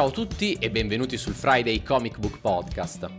Ciao a tutti e benvenuti sul Friday Comic Book Podcast.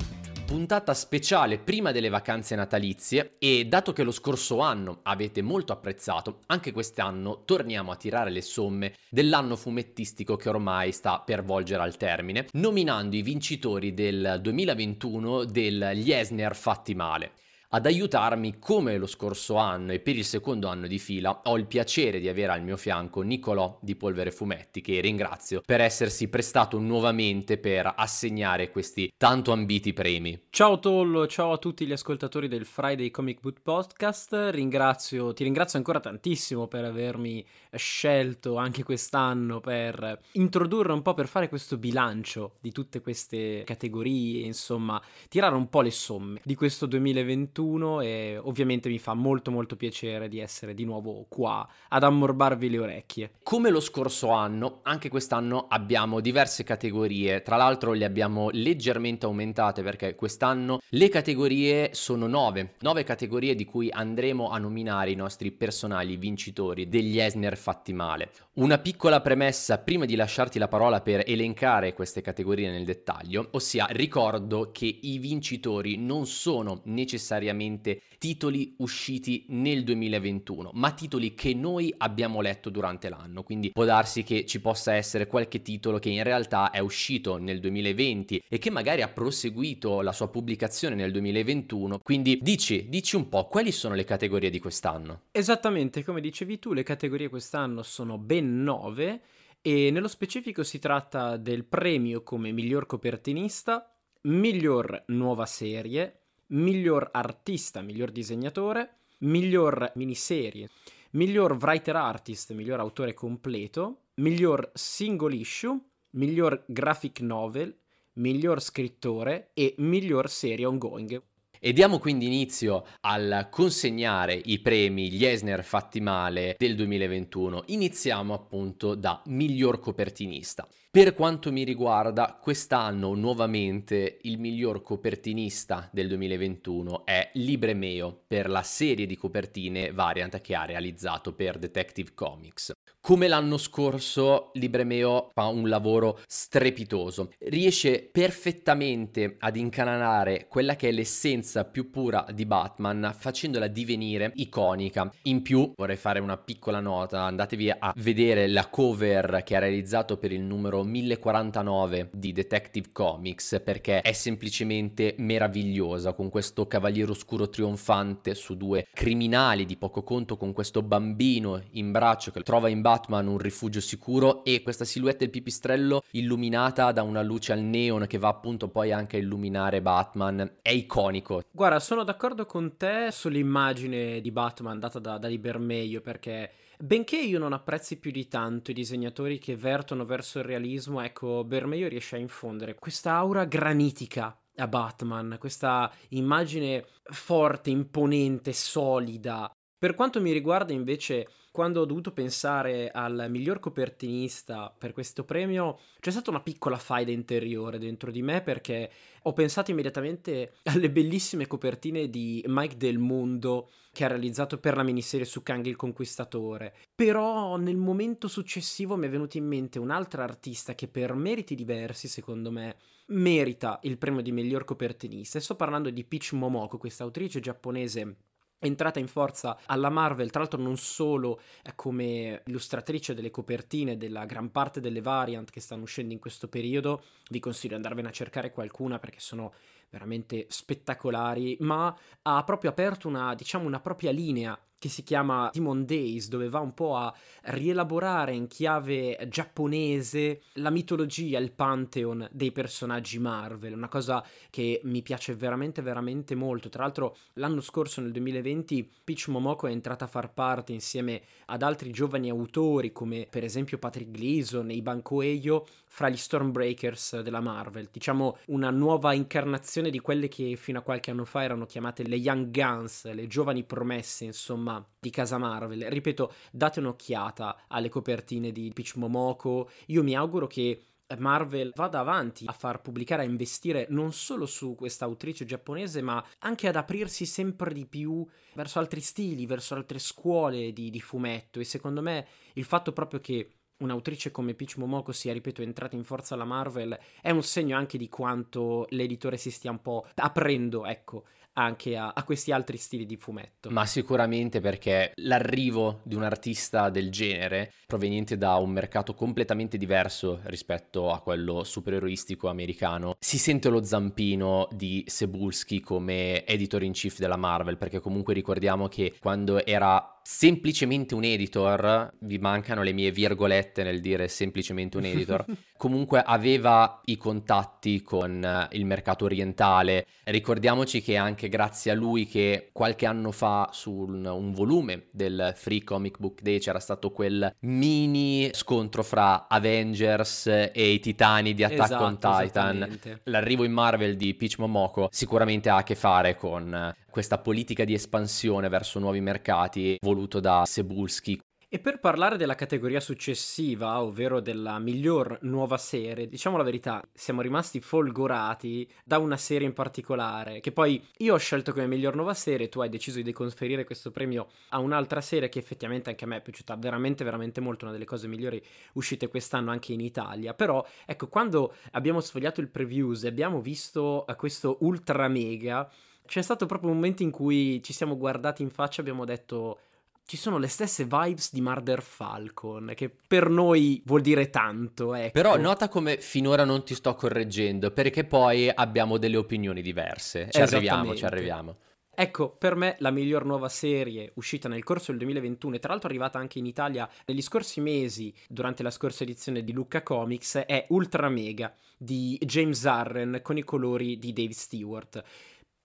Puntata speciale prima delle vacanze natalizie e dato che lo scorso anno avete molto apprezzato, anche quest'anno torniamo a tirare le somme dell'anno fumettistico che ormai sta per volgere al termine, nominando i vincitori del 2021 degli Esner fatti male. Ad aiutarmi come lo scorso anno e per il secondo anno di fila ho il piacere di avere al mio fianco Nicolò di Polvere Fumetti che ringrazio per essersi prestato nuovamente per assegnare questi tanto ambiti premi. Ciao Tollo, ciao a tutti gli ascoltatori del Friday Comic Book Podcast, ringrazio, ti ringrazio ancora tantissimo per avermi scelto anche quest'anno per introdurre un po' per fare questo bilancio di tutte queste categorie, insomma tirare un po' le somme di questo 2021 2021 e ovviamente mi fa molto molto piacere di essere di nuovo qua ad ammorbarvi le orecchie. Come lo scorso anno, anche quest'anno abbiamo diverse categorie, tra l'altro le abbiamo leggermente aumentate perché quest'anno le categorie sono nove, nove categorie di cui andremo a nominare i nostri personali vincitori degli Esner fatti male. Una piccola premessa prima di lasciarti la parola per elencare queste categorie nel dettaglio, ossia ricordo che i vincitori non sono necessariamente titoli usciti nel 2021, ma titoli che noi abbiamo letto durante l'anno. Quindi può darsi che ci possa essere qualche titolo che in realtà è uscito nel 2020 e che magari ha proseguito la sua pubblicazione nel 2021. Quindi dici, dici un po' quali sono le categorie di quest'anno? Esattamente, come dicevi tu, le categorie quest'anno sono ben nove e nello specifico si tratta del premio come miglior copertinista, miglior nuova serie, miglior artista, miglior disegnatore, miglior miniserie, miglior writer artist, miglior autore completo, miglior single issue, miglior graphic novel, miglior scrittore e miglior serie ongoing. E diamo quindi inizio al consegnare i premi gli Esner fatti male del 2021. Iniziamo appunto da miglior copertinista. Per quanto mi riguarda, quest'anno nuovamente il miglior copertinista del 2021 è Libre Meo per la serie di copertine variant che ha realizzato per Detective Comics. Come l'anno scorso, Libremeo fa un lavoro strepitoso. Riesce perfettamente ad incanalare quella che è l'essenza più pura di Batman, facendola divenire iconica. In più, vorrei fare una piccola nota, andatevi a vedere la cover che ha realizzato per il numero 1049 di Detective Comics, perché è semplicemente meravigliosa, con questo cavaliere oscuro trionfante su due criminali di poco conto, con questo bambino in braccio che trova in Batman un rifugio sicuro e questa silhouette del pipistrello illuminata da una luce al neon che va appunto poi anche a illuminare Batman è iconico. Guarda, sono d'accordo con te sull'immagine di Batman data da, da Libermeio perché benché io non apprezzi più di tanto i disegnatori che vertono verso il realismo, ecco, Bermejo riesce a infondere questa aura granitica a Batman, questa immagine forte, imponente, solida. Per quanto mi riguarda invece quando ho dovuto pensare al miglior copertinista per questo premio, c'è stata una piccola faida interiore dentro di me perché ho pensato immediatamente alle bellissime copertine di Mike Del Mundo che ha realizzato per la miniserie su Kang il Conquistatore. Però nel momento successivo mi è venuto in mente un'altra artista che per meriti diversi, secondo me, merita il premio di miglior copertinista. E sto parlando di Peach Momoko, questa autrice giapponese entrata in forza alla Marvel, tra l'altro non solo eh, come illustratrice delle copertine della gran parte delle variant che stanno uscendo in questo periodo, vi consiglio di andarvene a cercare qualcuna perché sono veramente spettacolari, ma ha proprio aperto una, diciamo, una propria linea che si chiama Demon Days, dove va un po' a rielaborare in chiave giapponese la mitologia, il pantheon dei personaggi Marvel, una cosa che mi piace veramente veramente molto. Tra l'altro l'anno scorso nel 2020 Peach Momoko è entrata a far parte insieme ad altri giovani autori come per esempio Patrick Gleason e Iban Coelho fra gli Stormbreakers della Marvel, diciamo una nuova incarnazione di quelle che fino a qualche anno fa erano chiamate le Young Guns, le giovani promesse, insomma di casa Marvel. Ripeto, date un'occhiata alle copertine di Peach Momoko. Io mi auguro che Marvel vada avanti a far pubblicare, a investire non solo su questa autrice giapponese, ma anche ad aprirsi sempre di più verso altri stili, verso altre scuole di, di fumetto. E secondo me il fatto proprio che un'autrice come Peach Momoko sia, ripeto, entrata in forza alla Marvel, è un segno anche di quanto l'editore si stia un po' aprendo, ecco, anche a, a, questi altri stili di fumetto. Ma sicuramente perché l'arrivo di un artista del genere, proveniente da un mercato completamente diverso rispetto a quello supereroistico americano, si sente lo zampino di Sebulski come editor in chief della Marvel, perché comunque ricordiamo che quando era semplicemente un editor, vi mancano le mie virgolette nel dire semplicemente un editor, comunque aveva i contatti con eh, il mercato orientale. Ricordiamoci che è anche grazie a lui che qualche anno fa su un, un volume del Free Comic Book Day c'era stato quel mini scontro fra Avengers e i titani di Attack esatto, on Titan. L'arrivo in Marvel di Peach Momoko sicuramente ha a che fare con eh, questa politica di espansione verso nuovi mercati voluto da Sebulski. E per parlare della categoria successiva, ovvero della miglior nuova serie, diciamo la verità, siamo rimasti folgorati da una serie in particolare, che poi io ho scelto come miglior nuova serie, tu hai deciso di conferire questo premio a un'altra serie che effettivamente anche a me è piaciuta veramente, veramente molto, una delle cose migliori uscite quest'anno anche in Italia. Però, ecco, quando abbiamo sfogliato il previews e abbiamo visto eh, questo ultra mega c'è stato proprio un momento in cui ci siamo guardati in faccia e abbiamo detto ci sono le stesse vibes di Murder Falcon, che per noi vuol dire tanto. Ecco. Però nota come finora non ti sto correggendo, perché poi abbiamo delle opinioni diverse. Ci arriviamo, ci arriviamo. Ecco, per me la miglior nuova serie uscita nel corso del 2021 e tra l'altro arrivata anche in Italia negli scorsi mesi durante la scorsa edizione di Lucca Comics è Ultra Mega di James Arren con i colori di Dave Stewart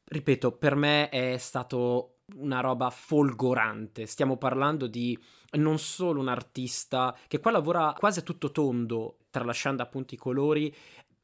ripeto, per me è stato una roba folgorante. Stiamo parlando di non solo un artista che qua lavora quasi a tutto tondo, tralasciando appunto i colori,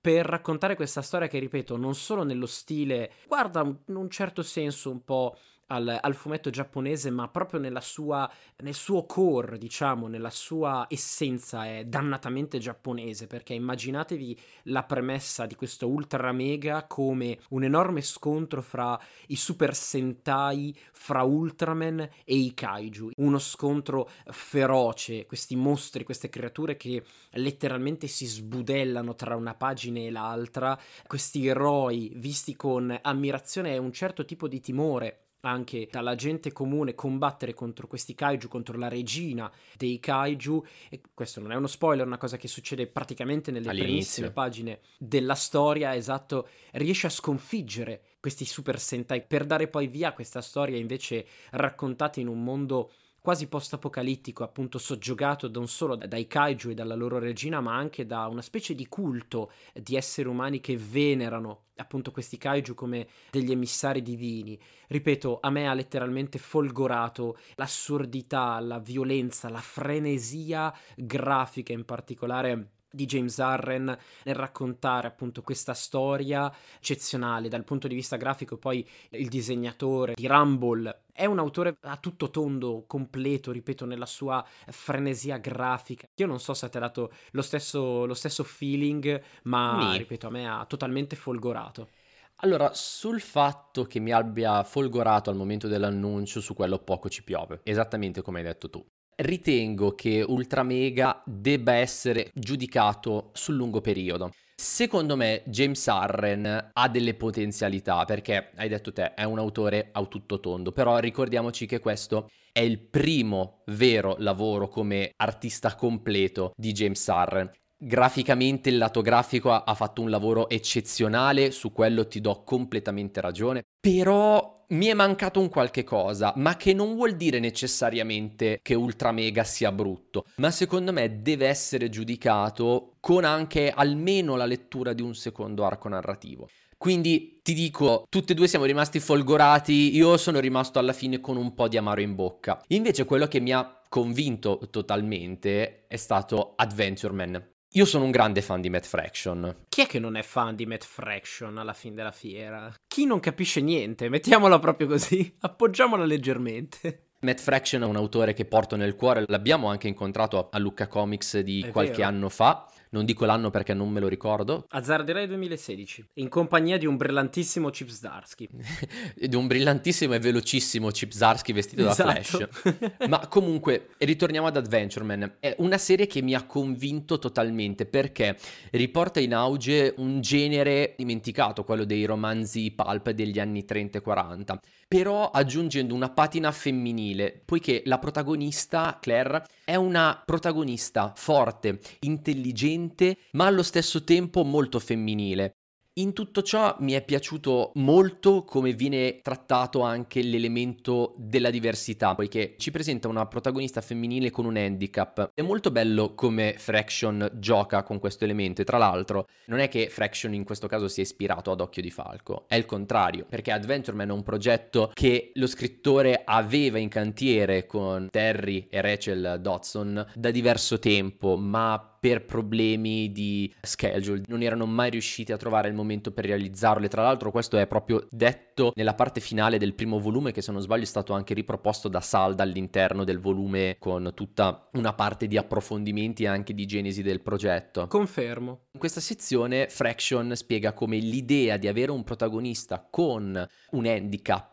per raccontare questa storia che, ripeto, non solo nello stile, guarda in un certo senso un po' al, al, fumetto giapponese, ma proprio sua, nel suo core, diciamo, nella sua essenza è dannatamente giapponese, perché immaginatevi la premessa di questo Ultra Mega come un enorme scontro fra i Super Sentai, fra Ultraman e i Kaiju, uno scontro feroce, questi mostri, queste creature che letteralmente si sbudellano tra una pagina e l'altra, questi eroi visti con ammirazione e un certo tipo di timore anche dalla gente comune combattere contro questi kaiju, contro la regina dei kaiju. E questo non è uno spoiler, è una cosa che succede praticamente nelle primissime pagine della storia. Esatto, riesce a sconfiggere questi super sentai per dare poi via a questa storia invece raccontata in un mondo quasi post-apocalittico, appunto soggiogato non solo dai kaiju e dalla loro regina, ma anche da una specie di culto di esseri umani che venerano appunto questi kaiju come degli emissari divini. Ripeto, a me ha letteralmente folgorato l'assurdità, la violenza, la frenesia grafica in particolare di James Arren nel raccontare appunto questa storia eccezionale dal punto di vista grafico poi il disegnatore di Rumble è un autore a tutto tondo, completo, ripeto, nella sua frenesia grafica. Io non so se ti ha dato lo stesso, lo stesso feeling, ma Mi. ripeto, a me ha totalmente folgorato. Allora, sul fatto che mi abbia folgorato al momento dell'annuncio, su quello poco ci piove, esattamente come hai detto tu ritengo che Ultramega debba essere giudicato sul lungo periodo. Secondo me James Arren ha delle potenzialità perché, hai detto te, è un autore a tutto tondo, però ricordiamoci che questo è il primo vero lavoro come artista completo di James Arren. Graficamente il lato grafico ha fatto un lavoro eccezionale, su quello ti do completamente ragione, però mi è mancato un qualche cosa, ma che non vuol dire necessariamente che Ultra Mega sia brutto, ma secondo me deve essere giudicato con anche almeno la lettura di un secondo arco narrativo. Quindi ti dico, tutti e due siamo rimasti folgorati, io sono rimasto alla fine con un po' di amaro in bocca. Invece quello che mi ha convinto totalmente è stato Adventure Man. Io sono un grande fan di Matt Fraction. Chi è che non è fan di Matt Fraction alla fine della fiera? Chi non capisce niente? Mettiamola proprio così, appoggiamola leggermente. Matt Fraction è un autore che porto nel cuore, l'abbiamo anche incontrato a Lucca Comics di è qualche vero. anno fa. Non dico l'anno perché non me lo ricordo. Azzarderei 2016, in compagnia di un brillantissimo Chip Zdarsky. di un brillantissimo e velocissimo Chip Zdarsky vestito esatto. da Flash. Ma comunque, ritorniamo ad Adventure Man. È una serie che mi ha convinto totalmente perché riporta in auge un genere dimenticato, quello dei romanzi pulp degli anni 30 e 40 però aggiungendo una patina femminile, poiché la protagonista, Claire, è una protagonista forte, intelligente, ma allo stesso tempo molto femminile. In tutto ciò mi è piaciuto molto come viene trattato anche l'elemento della diversità, poiché ci presenta una protagonista femminile con un handicap. È molto bello come Fraction gioca con questo elemento e tra l'altro non è che Fraction in questo caso sia ispirato ad Occhio di Falco, è il contrario, perché Adventure Man è un progetto che lo scrittore aveva in cantiere con Terry e Rachel Dodson da diverso tempo, ma per problemi di schedule, non erano mai riusciti a trovare il momento per realizzarlo e tra l'altro questo è proprio detto nella parte finale del primo volume che se non sbaglio è stato anche riproposto da Salda all'interno del volume con tutta una parte di approfondimenti e anche di genesi del progetto. Confermo. In questa sezione Fraction spiega come l'idea di avere un protagonista con un handicap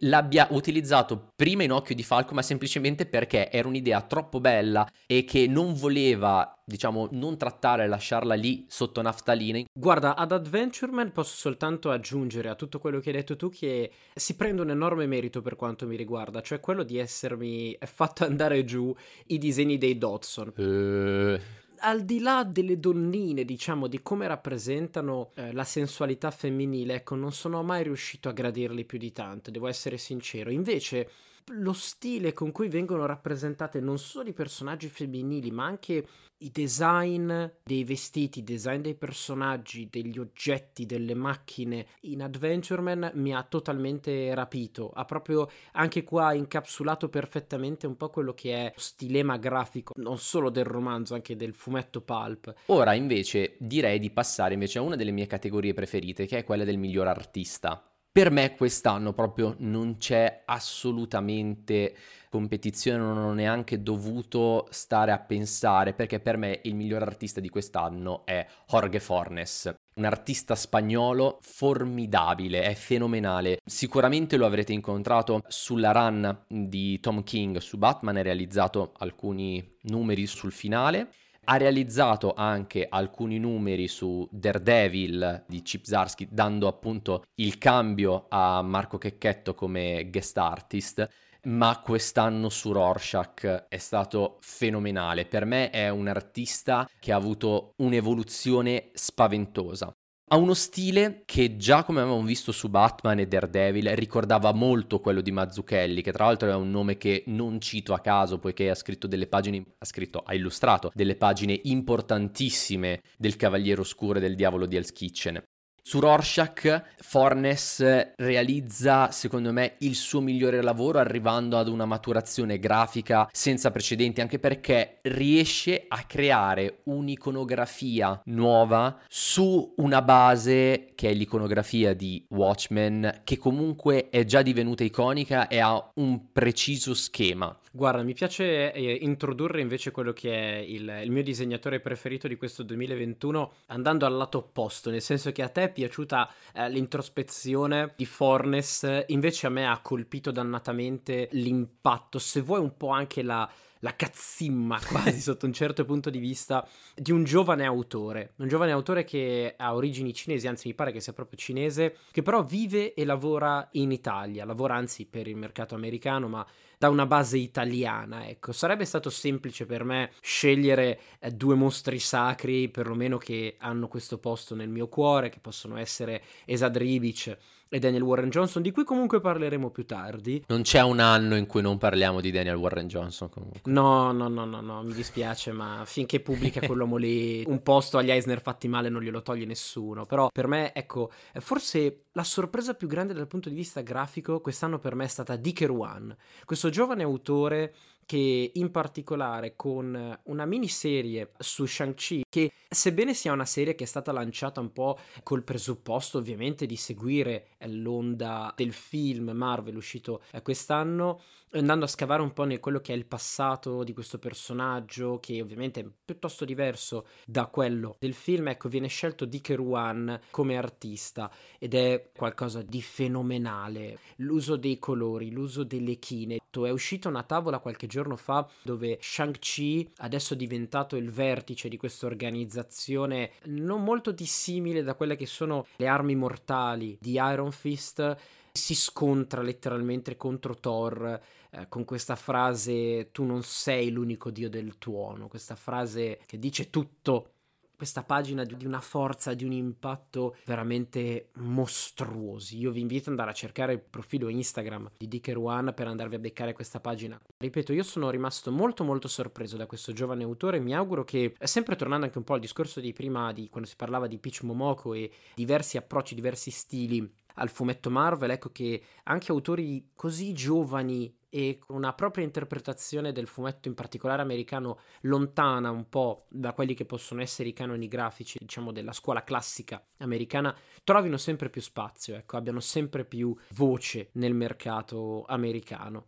l'abbia utilizzato prima in Occhio di Falco ma semplicemente perché era un'idea troppo bella e che non voleva diciamo, non trattare e lasciarla lì sotto naftalina. Guarda, ad Adventure Man posso soltanto aggiungere a tutto quello che hai detto tu che si prende un enorme merito per quanto mi riguarda, cioè quello di essermi fatto andare giù i disegni dei Dodson. Uh al di là delle donnine, diciamo, di come rappresentano eh, la sensualità femminile, ecco, non sono mai riuscito a gradirli più di tanto, devo essere sincero. Invece, lo stile con cui vengono rappresentate non solo i personaggi femminili, ma anche i design dei vestiti, i design dei personaggi, degli oggetti, delle macchine in Adventure Man mi ha totalmente rapito. Ha proprio anche qua incapsulato perfettamente un po' quello che è lo stilema grafico, non solo del romanzo, anche del fumetto pulp. Ora invece direi di passare invece a una delle mie categorie preferite, che è quella del miglior artista. Per me quest'anno proprio non c'è assolutamente competizione, non ho neanche dovuto stare a pensare perché per me il miglior artista di quest'anno è Jorge Fornes. Un artista spagnolo formidabile, è fenomenale. Sicuramente lo avrete incontrato sulla run di Tom King su Batman, ha realizzato alcuni numeri sul finale ha realizzato anche alcuni numeri su Daredevil di Chip Zarsky, dando appunto il cambio a Marco Checchetto come guest artist. Ma quest'anno su Rorschach è stato fenomenale. Per me è un artista che ha avuto un'evoluzione spaventosa. Ha uno stile che già come avevamo visto su Batman e Daredevil ricordava molto quello di Mazzucchelli, che tra l'altro è un nome che non cito a caso poiché ha scritto delle pagine, ha scritto, ha illustrato delle pagine importantissime del Cavaliere Oscuro e del Diavolo di Hell's Kitchen. Su Rorschach, Fornes realizza, secondo me, il suo migliore lavoro arrivando ad una maturazione grafica senza precedenti, anche perché riesce a creare un'iconografia nuova su una base che è l'iconografia di Watchmen, che comunque è già divenuta iconica e ha un preciso schema. Guarda, mi piace eh, introdurre invece quello che è il, il, mio disegnatore preferito di questo 2021 andando al lato opposto, nel senso che a te è piaciuta eh, l'introspezione di Fornes, invece a me ha colpito dannatamente l'impatto, se vuoi un po' anche la, la cazzimma quasi sotto un certo punto di vista di un giovane autore, un giovane autore che ha origini cinesi, anzi mi pare che sia proprio cinese, che però vive e lavora in Italia, lavora anzi per il mercato americano, ma da una base italiana, ecco. Sarebbe stato semplice per me scegliere eh, due mostri sacri, perlomeno che hanno questo posto nel mio cuore, che possono essere Esad Ribic e Daniel Warren Johnson, di cui comunque parleremo più tardi. Non c'è un anno in cui non parliamo di Daniel Warren Johnson comunque. No, no, no, no, no mi dispiace, ma finché pubblica quell'uomo lì un posto agli Eisner fatti male non glielo toglie nessuno. Però per me, ecco, forse la sorpresa più grande dal punto di vista grafico quest'anno per me è stata Dicker One, questo giovane autore che in particolare con una miniserie su Shang-Chi che sebbene sia una serie che è stata lanciata un po' col presupposto ovviamente di seguire l'onda del film Marvel uscito eh, quest'anno andando a scavare un po' nel quello che è il passato di questo personaggio che ovviamente è piuttosto diverso da quello del film. Ecco viene scelto Dick Ruan come artista ed è qualcosa di fenomenale. L'uso dei colori l'uso delle chine. È uscita una tavola qualche giorno fa dove Shang-Chi adesso è diventato il vertice di questa organizzazione non molto dissimile da quelle che sono le armi mortali di Iron Fist si scontra letteralmente contro Thor eh, con questa frase tu non sei l'unico dio del tuono, questa frase che dice tutto questa pagina di una forza, di un impatto veramente mostruosi. Io vi invito ad andare a cercare il profilo Instagram di Dicker One per andarvi a beccare questa pagina. Ripeto, io sono rimasto molto molto sorpreso da questo giovane autore, mi auguro che, sempre tornando anche un po' al discorso di prima, di quando si parlava di Peach Momoko e diversi approcci, diversi stili al fumetto Marvel, ecco che anche autori così giovani e con una propria interpretazione del fumetto in particolare americano lontana un po' da quelli che possono essere i canoni grafici, diciamo, della scuola classica americana, trovino sempre più spazio, ecco, abbiano sempre più voce nel mercato americano.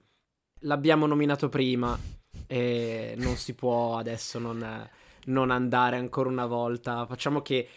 L'abbiamo nominato prima e non si può adesso non, non andare ancora una volta. Facciamo che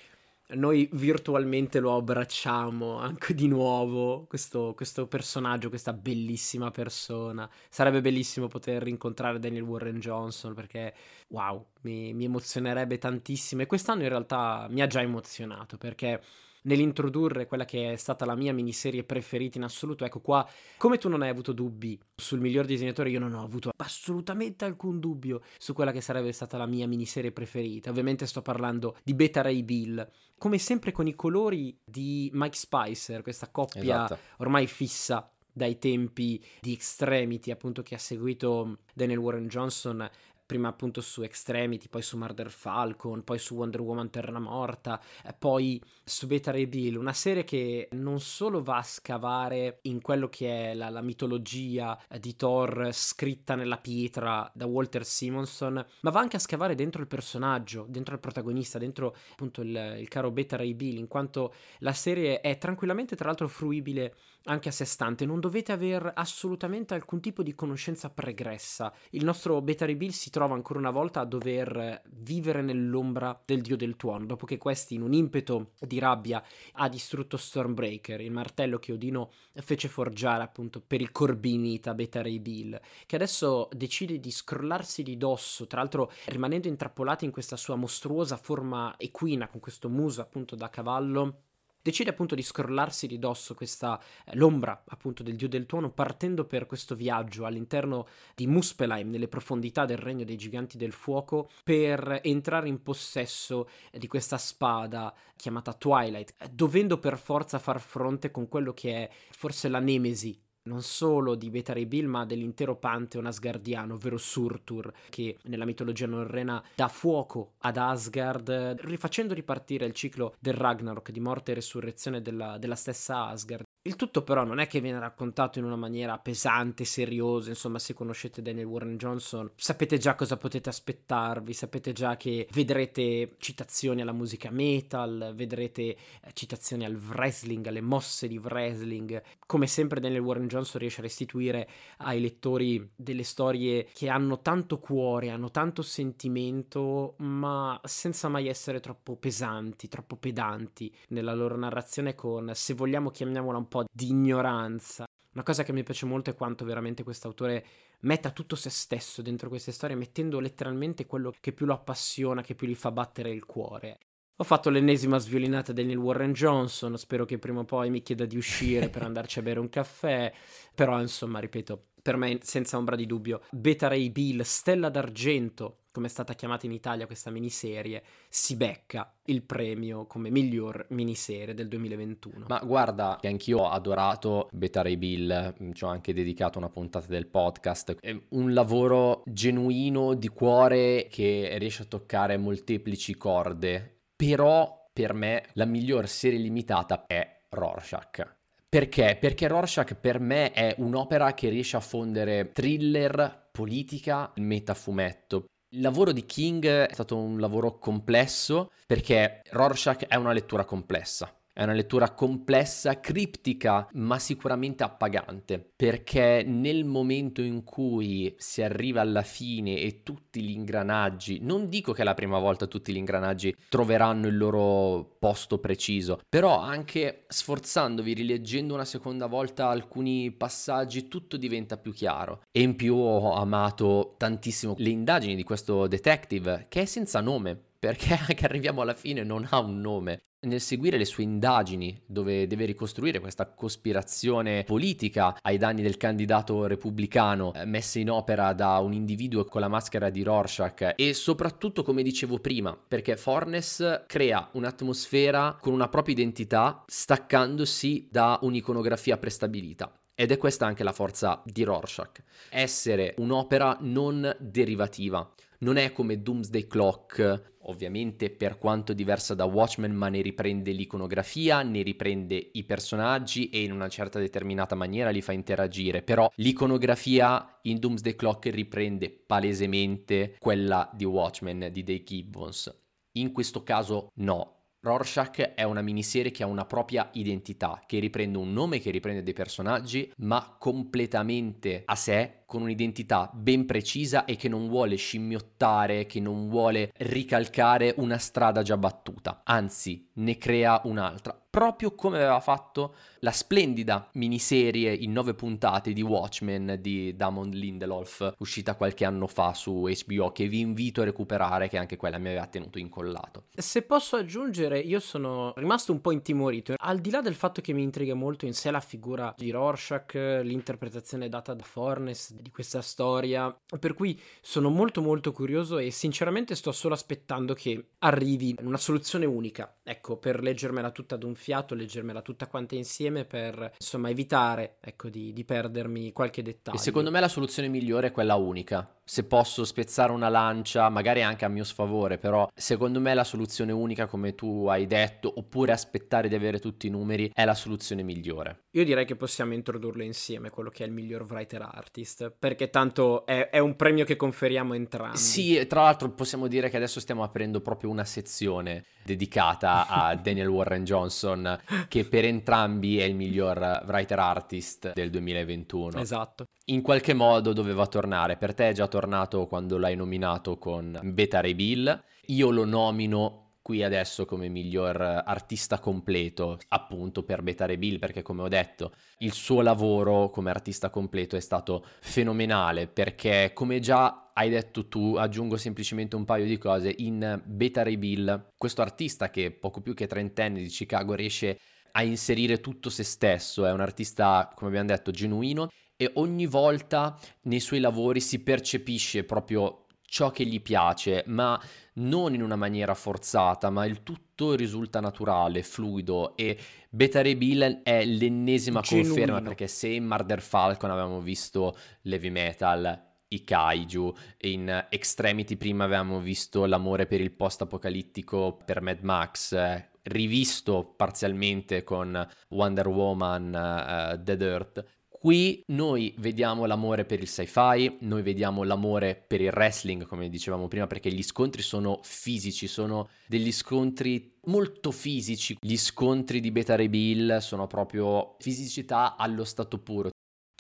noi virtualmente lo abbracciamo anche di nuovo, questo, questo, personaggio, questa bellissima persona. Sarebbe bellissimo poter rincontrare Daniel Warren Johnson perché, wow, mi, mi emozionerebbe tantissimo. E quest'anno in realtà mi ha già emozionato perché nell'introdurre quella che è stata la mia miniserie preferita in assoluto. Ecco qua, come tu non hai avuto dubbi sul miglior disegnatore, io non ho avuto assolutamente alcun dubbio su quella che sarebbe stata la mia miniserie preferita. Ovviamente sto parlando di Beta Ray Bill. Come sempre con i colori di Mike Spicer, questa coppia esatto. ormai fissa dai tempi di Extremity, appunto, che ha seguito Daniel Warren Johnson prima appunto su Extremity, poi su Murder Falcon, poi su Wonder Woman Terra Morta, poi su Beta Ray Bill, una serie che non solo va a scavare in quello che è la, la mitologia di Thor scritta nella pietra da Walter Simonson, ma va anche a scavare dentro il personaggio, dentro il protagonista, dentro appunto il, il caro Beta Ray Bill, in quanto la serie è tranquillamente tra l'altro fruibile anche a sé stante, non dovete avere assolutamente alcun tipo di conoscenza pregressa. Il nostro Beta Bill si trova ancora una volta a dover vivere nell'ombra del dio del tuono, dopo che questi in un impeto di rabbia ha distrutto Stormbreaker, il martello che Odino fece forgiare appunto per il Corbinita Beta Bill, che adesso decide di scrollarsi di dosso, tra l'altro rimanendo intrappolato in questa sua mostruosa forma equina con questo muso appunto da cavallo decide appunto di scrollarsi di dosso questa eh, l'ombra appunto del dio del tuono partendo per questo viaggio all'interno di Muspelheim nelle profondità del regno dei giganti del fuoco per entrare in possesso di questa spada chiamata Twilight dovendo per forza far fronte con quello che è forse la nemesi non solo di Beta Bill, ma dell'intero pantheon asgardiano, ovvero Surtur, che nella mitologia norrena dà fuoco ad Asgard, rifacendo ripartire il ciclo del Ragnarok, di morte e resurrezione della, della stessa Asgard. Il tutto però non è che viene raccontato in una maniera pesante, seriosa, insomma se conoscete Daniel Warren Johnson sapete già cosa potete aspettarvi, sapete già che vedrete citazioni alla musica metal, vedrete eh, citazioni al wrestling, alle mosse di wrestling, come sempre Daniel Warren Johnson riesce a restituire ai lettori delle storie che hanno tanto cuore, hanno tanto sentimento, ma senza mai essere troppo pesanti, troppo pedanti nella loro narrazione con, se vogliamo chiamiamola un po' di ignoranza. Una cosa che mi piace molto è quanto veramente quest'autore metta tutto se stesso dentro queste storie, mettendo letteralmente quello che più lo appassiona, che più gli fa battere il cuore. Ho fatto l'ennesima sviolinata del Neil Warren Johnson, spero che prima o poi mi chieda di uscire per andarci a bere un caffè, però insomma, ripeto, per me senza ombra di dubbio, Beta Ray Bill, Stella d'Argento, come è stata chiamata in Italia questa miniserie, si becca il premio come miglior miniserie del 2021. Ma guarda, anch'io ho adorato Beta Ray Bill, mm, ci ho anche dedicato una puntata del podcast. È un lavoro genuino di cuore che riesce a toccare molteplici corde, però per me la miglior serie limitata è Rorschach. Perché? Perché Rorschach per me è un'opera che riesce a fondere thriller, politica, metafumetto. Il lavoro di King è stato un lavoro complesso perché Rorschach è una lettura complessa. È una lettura complessa, criptica, ma sicuramente appagante, perché nel momento in cui si arriva alla fine e tutti gli ingranaggi, non dico che la prima volta tutti gli ingranaggi troveranno il loro posto preciso, però anche sforzandovi, rileggendo una seconda volta alcuni passaggi, tutto diventa più chiaro. E in più ho amato tantissimo le indagini di questo detective, che è senza nome, perché anche arriviamo alla fine non ha un nome. Nel seguire le sue indagini, dove deve ricostruire questa cospirazione politica ai danni del candidato repubblicano eh, messa in opera da un individuo con la maschera di Rorschach e soprattutto, come dicevo prima, perché Fornes crea un'atmosfera con una propria identità staccandosi da un'iconografia prestabilita. Ed è questa anche la forza di Rorschach, essere un'opera non derivativa. Non è come Doomsday Clock. Ovviamente per quanto diversa da Watchmen, ma ne riprende l'iconografia, ne riprende i personaggi e in una certa determinata maniera li fa interagire, però l'iconografia in Doomsday Clock riprende palesemente quella di Watchmen di Dave Gibbons. In questo caso no, Rorschach è una miniserie che ha una propria identità, che riprende un nome, che riprende dei personaggi, ma completamente a sé, con un'identità ben precisa e che non vuole scimmiottare, che non vuole ricalcare una strada già battuta, anzi ne crea un'altra proprio come aveva fatto la splendida miniserie in nove puntate di Watchmen di Damon Lindelof, uscita qualche anno fa su HBO, che vi invito a recuperare, che anche quella mi aveva tenuto incollato. Se posso aggiungere, io sono rimasto un po' intimorito. Al di là del fatto che mi intriga molto in sé la figura di Rorschach, l'interpretazione data da Fornes di questa storia, per cui sono molto molto curioso e sinceramente sto solo aspettando che arrivi una soluzione unica, ecco, per leggermela tutta ad un fiato, leggermela tutta quanta insieme per insomma evitare ecco di, di perdermi qualche dettaglio. E secondo me la soluzione migliore è quella unica se posso spezzare una lancia, magari anche a mio sfavore, però secondo me la soluzione unica, come tu hai detto, oppure aspettare di avere tutti i numeri, è la soluzione migliore. Io direi che possiamo introdurlo insieme, quello che è il miglior writer artist, perché tanto è, è un premio che conferiamo entrambi. Sì, tra l'altro possiamo dire che adesso stiamo aprendo proprio una sezione dedicata a Daniel Warren Johnson, che per entrambi è il miglior writer artist del 2021. Esatto in qualche modo doveva tornare. Per te è già tornato quando l'hai nominato con Beta Ray Bill. Io lo nomino qui adesso come miglior artista completo, appunto per Beta Ray Bill, perché come ho detto, il suo lavoro come artista completo è stato fenomenale, perché come già hai detto tu, aggiungo semplicemente un paio di cose, in Beta Ray Bill, questo artista che poco più che trentenne di Chicago riesce a inserire tutto se stesso, è un artista, come abbiamo detto, genuino e ogni volta nei suoi lavori si percepisce proprio ciò che gli piace, ma non in una maniera forzata, ma il tutto risulta naturale, fluido e Beta Ray Bill è l'ennesima Genuino. conferma perché se in Murder Falcon avevamo visto l'heavy metal, i kaiju, in Extremity prima avevamo visto l'amore per il post-apocalittico per Mad Max, rivisto parzialmente con Wonder Woman uh, Dead Earth Qui noi vediamo l'amore per il sci-fi, noi vediamo l'amore per il wrestling, come dicevamo prima, perché gli scontri sono fisici, sono degli scontri molto fisici. Gli scontri di Beta Ray Bill sono proprio fisicità allo stato puro.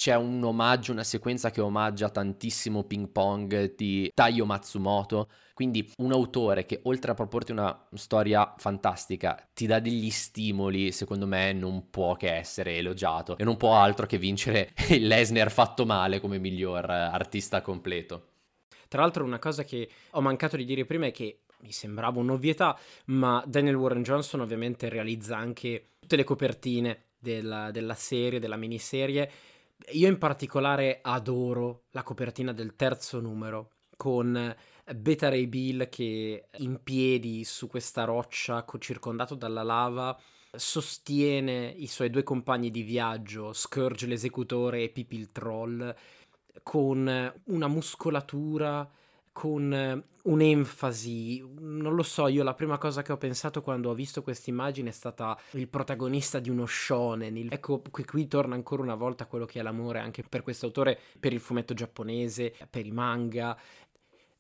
C'è un omaggio, una sequenza che omaggia tantissimo ping pong di Taiyo Matsumoto, quindi un autore che oltre a proporti una storia fantastica ti dà degli stimoli, secondo me non può che essere elogiato e non può altro che vincere il Lesnar fatto male come miglior artista completo. Tra l'altro una cosa che ho mancato di dire prima è che mi sembrava un'ovvietà, ma Daniel Warren Johnson ovviamente realizza anche tutte le copertine della, della serie, della miniserie. Io in particolare adoro la copertina del terzo numero con Beta Ray Bill che in piedi su questa roccia circondato dalla lava sostiene i suoi due compagni di viaggio, Scourge l'esecutore e Pipi il troll, con una muscolatura con eh, un'enfasi, non lo so, io la prima cosa che ho pensato quando ho visto questa immagine è stata il protagonista di uno shonen. Il... Ecco, qui, qui torna ancora una volta quello che è l'amore anche per questo autore, per il fumetto giapponese, per i manga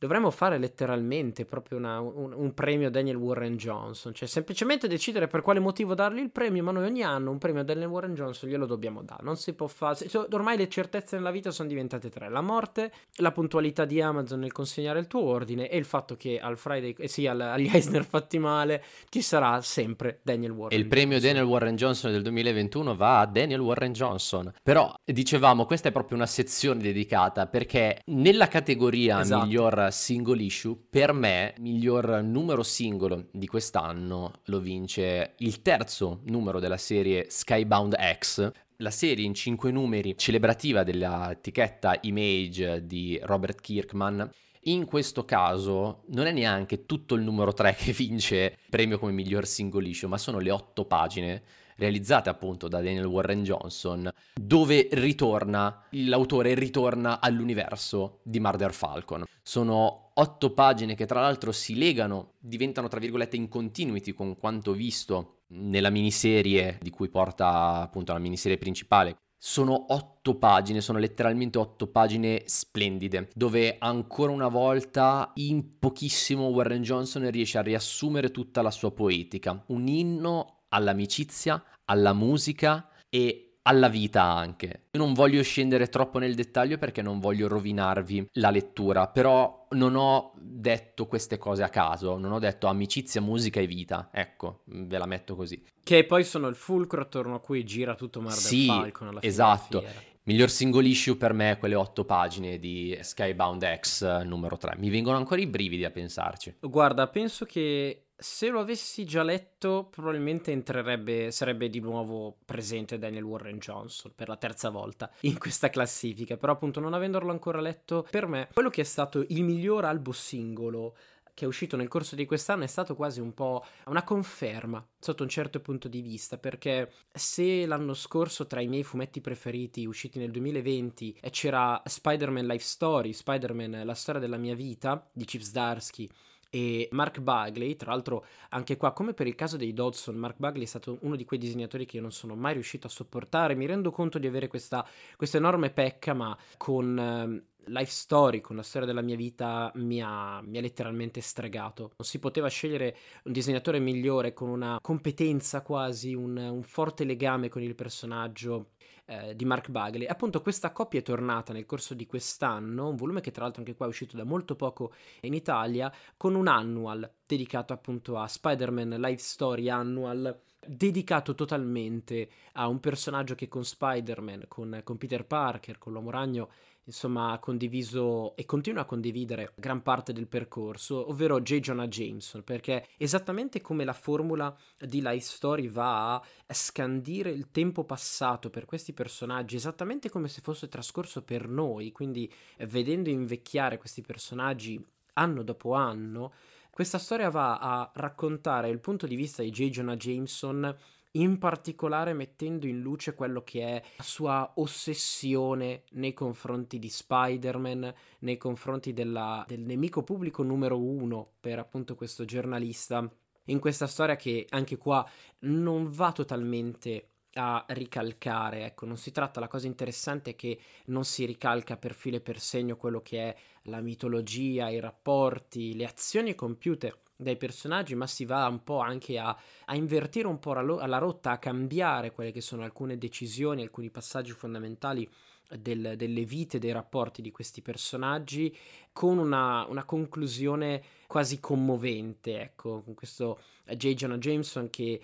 dovremmo fare letteralmente proprio una, un, un, premio a Daniel Warren Johnson, cioè semplicemente decidere per quale motivo dargli il premio, ma noi ogni anno un premio a Daniel Warren Johnson glielo dobbiamo dare, non si può fare, ormai le certezze nella vita sono diventate tre, la morte, la puntualità di Amazon nel consegnare il tuo ordine e il fatto che al Friday, eh sì, al, agli Eisner fatti male, ci sarà sempre Daniel Warren E il premio Johnson. Daniel Warren Johnson del 2021 va a Daniel Warren Johnson, però dicevamo questa è proprio una sezione dedicata perché nella categoria esatto. miglior single issue, per me, miglior numero singolo di quest'anno lo vince il terzo numero della serie Skybound X, la serie in cinque numeri celebrativa dell'etichetta Image di Robert Kirkman. In questo caso non è neanche tutto il numero 3 che vince premio come miglior single issue, ma sono le otto pagine realizzate appunto da Daniel Warren Johnson, dove ritorna, l'autore ritorna all'universo di Murder Falcon. Sono otto pagine che tra l'altro si legano, diventano tra virgolette in continuity con quanto visto nella miniserie di cui porta appunto la miniserie principale. Sono otto pagine, sono letteralmente otto pagine splendide, dove ancora una volta in pochissimo Warren Johnson riesce a riassumere tutta la sua poetica, un inno all'amicizia, alla musica e alla vita anche. Io non voglio scendere troppo nel dettaglio perché non voglio rovinarvi la lettura, però non ho detto queste cose a caso, non ho detto amicizia, musica e vita, ecco, ve la metto così. Che poi sono il fulcro attorno a cui gira tutto Marvel sì, Falcon alla fine esatto. Miglior single issue per me quelle otto pagine di Skybound X numero 3. Mi vengono ancora i brividi a pensarci. Guarda, penso che se lo avessi già letto, probabilmente entrerebbe, sarebbe di nuovo presente Daniel Warren Johnson per la terza volta in questa classifica. Però, appunto, non avendolo ancora letto, per me, quello che è stato il miglior albo singolo che è uscito nel corso di quest'anno è stato quasi un po' una conferma sotto un certo punto di vista, perché se l'anno scorso tra i miei fumetti preferiti usciti nel 2020 c'era Spider-Man Life Story, Spider-Man La storia della mia vita di Chip Zdarsky e Mark Bagley, tra l'altro anche qua come per il caso dei Dodson, Mark Bagley è stato uno di quei disegnatori che io non sono mai riuscito a sopportare, mi rendo conto di avere questa, questa enorme pecca, ma con eh, Life Story, con la storia della mia vita, mi ha, mi ha letteralmente stregato. Non si poteva scegliere un disegnatore migliore con una competenza quasi, un, un forte legame con il personaggio eh, di Mark Bagley. Appunto questa coppia è tornata nel corso di quest'anno, un volume che tra l'altro anche qua è uscito da molto poco in Italia, con un annual dedicato appunto a Spider-Man Life Story Annual dedicato totalmente a un personaggio che con Spider-Man, con, con Peter Parker, con l'Uomo Ragno insomma ha condiviso e continua a condividere gran parte del percorso, ovvero J. Jonah Jameson, perché esattamente come la formula di Life Story va a scandire il tempo passato per questi personaggi, esattamente come se fosse trascorso per noi, quindi vedendo invecchiare questi personaggi anno dopo anno, questa storia va a raccontare il punto di vista di J. Jonah Jameson in particolare mettendo in luce quello che è la sua ossessione nei confronti di Spider-Man, nei confronti della, del nemico pubblico numero uno per appunto questo giornalista. In questa storia che anche qua non va totalmente a ricalcare, ecco, non si tratta, la cosa interessante è che non si ricalca per filo e per segno quello che è la mitologia, i rapporti, le azioni compiute dai personaggi, ma si va un po' anche a, a invertire un po' la, la, rotta, a cambiare quelle che sono alcune decisioni, alcuni passaggi fondamentali del, delle vite, dei rapporti di questi personaggi, con una, una conclusione quasi commovente, ecco, con questo J. Jonah Jameson che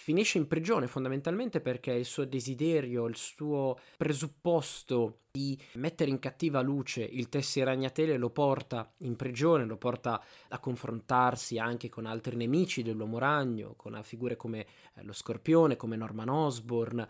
finisce in prigione fondamentalmente perché il suo desiderio, il suo presupposto di mettere in cattiva luce il tesseragnatele lo porta in prigione, lo porta a confrontarsi anche con altri nemici dell'uomo ragno, con figure come eh, lo scorpione, come Norman Osborn.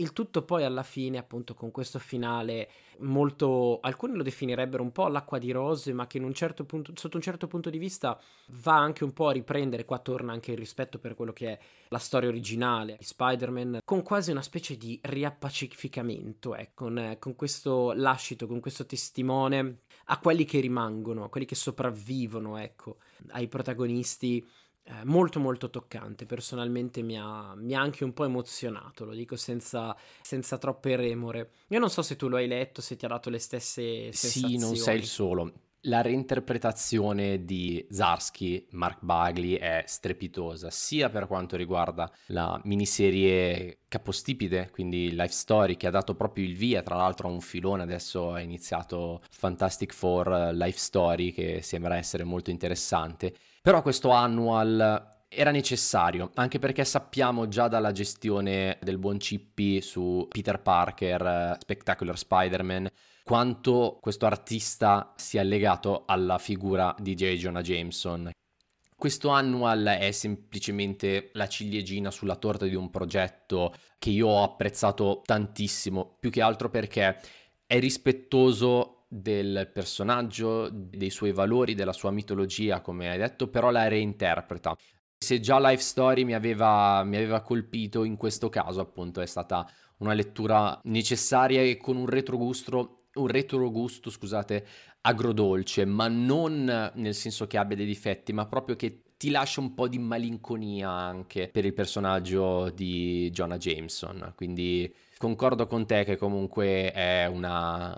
Il tutto poi alla fine, appunto, con questo finale molto, alcuni lo definirebbero un po' l'acqua di rose, ma che in un certo punto, sotto un certo punto di vista va anche un po' a riprendere, qua torna anche il rispetto per quello che è la storia originale di Spider-Man, con quasi una specie di riappacificamento, eh, con, con questo lascito, con questo testimone a quelli che rimangono, a quelli che sopravvivono, ecco, ai protagonisti eh, molto molto toccante, personalmente mi ha, mi ha, anche un po' emozionato, lo dico senza, senza, troppe remore. Io non so se tu lo hai letto, se ti ha dato le stesse sensazioni. Sì, non sei il solo. La reinterpretazione di Zarsky, Mark Bagley, è strepitosa, sia per quanto riguarda la miniserie capostipite, quindi Life Story, che ha dato proprio il via, tra l'altro a un filone, adesso è iniziato Fantastic Four Life Story, che sembra essere molto interessante, però questo annual era necessario, anche perché sappiamo già dalla gestione del buon Cippi su Peter Parker, Spectacular Spider-Man, quanto questo artista sia legato alla figura di J. Jonah Jameson. Questo annual è semplicemente la ciliegina sulla torta di un progetto che io ho apprezzato tantissimo, più che altro perché è rispettoso del personaggio, dei suoi valori, della sua mitologia, come hai detto, però la reinterpreta. Se già Life Story mi aveva, mi aveva colpito, in questo caso appunto è stata una lettura necessaria e con un retrogusto, un retrogusto, scusate, agrodolce, ma non nel senso che abbia dei difetti, ma proprio che ti lascia un po' di malinconia anche per il personaggio di Jonah Jameson. Quindi concordo con te che comunque è, una,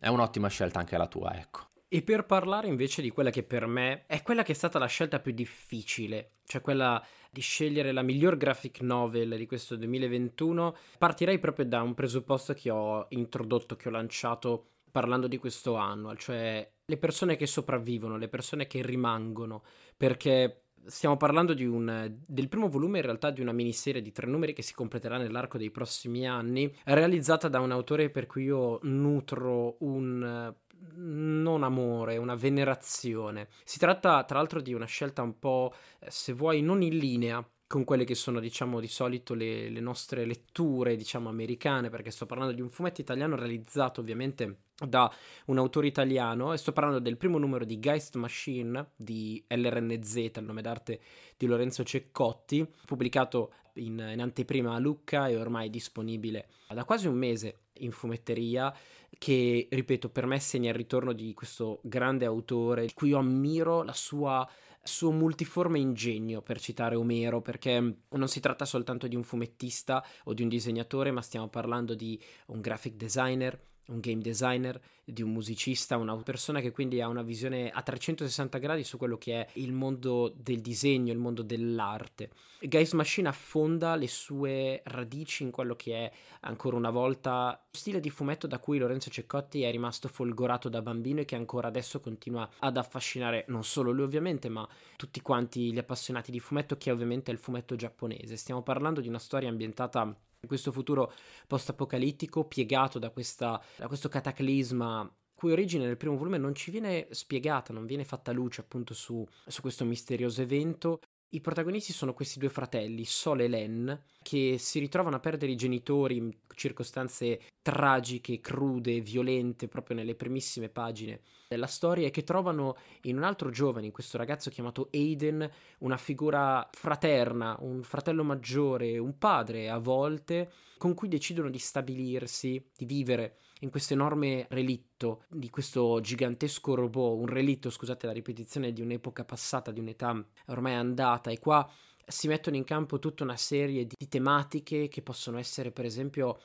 è un'ottima scelta anche la tua, ecco. E per parlare invece di quella che per me è quella che è stata la scelta più difficile, cioè quella di scegliere la miglior graphic novel di questo 2021, partirei proprio da un presupposto che ho introdotto, che ho lanciato parlando di questo anno, cioè le persone che sopravvivono, le persone che rimangono, perché stiamo parlando un, del primo volume in realtà di una miniserie di tre numeri che si completerà nell'arco dei prossimi anni, realizzata da un autore per cui io nutro un non amore, una venerazione. Si tratta tra l'altro di una scelta un po', se vuoi, non in linea con quelle che sono, diciamo, di solito le, le, nostre letture, diciamo, americane, perché sto parlando di un fumetto italiano realizzato ovviamente da un autore italiano e sto parlando del primo numero di Geist Machine di LRNZ, il nome d'arte di Lorenzo Ceccotti, pubblicato in, in anteprima a Lucca e ormai disponibile da quasi un mese in fumetteria che, ripeto, per me segna il ritorno di questo grande autore di cui io ammiro la sua suo multiforme ingegno, per citare Omero, perché non si tratta soltanto di un fumettista o di un disegnatore, ma stiamo parlando di un graphic designer, un game designer, di un musicista, una persona che quindi ha una visione a 360 gradi su quello che è il mondo del disegno, il mondo dell'arte. Guys Machine affonda le sue radici in quello che è ancora una volta lo stile di fumetto da cui Lorenzo Ceccotti è rimasto folgorato da bambino e che ancora adesso continua ad affascinare non solo lui ovviamente, ma tutti quanti gli appassionati di fumetto che ovviamente è il fumetto giapponese. Stiamo parlando di una storia ambientata questo futuro post-apocalittico piegato da, questa, da questo cataclisma cui origine nel primo volume non ci viene spiegata, non viene fatta luce appunto su, su questo misterioso evento. I protagonisti sono questi due fratelli, Sol e Len, che si ritrovano a perdere i genitori in circostanze tragiche, crude, violente, proprio nelle primissime pagine della storia, e che trovano in un altro giovane, in questo ragazzo chiamato Aiden, una figura fraterna, un fratello maggiore, un padre a volte, con cui decidono di stabilirsi, di vivere in questo enorme relitto di questo gigantesco robot, un relitto, scusate la ripetizione, di un'epoca passata, di un'età ormai andata, e qua si mettono in campo tutta una serie di tematiche che possono essere, per esempio,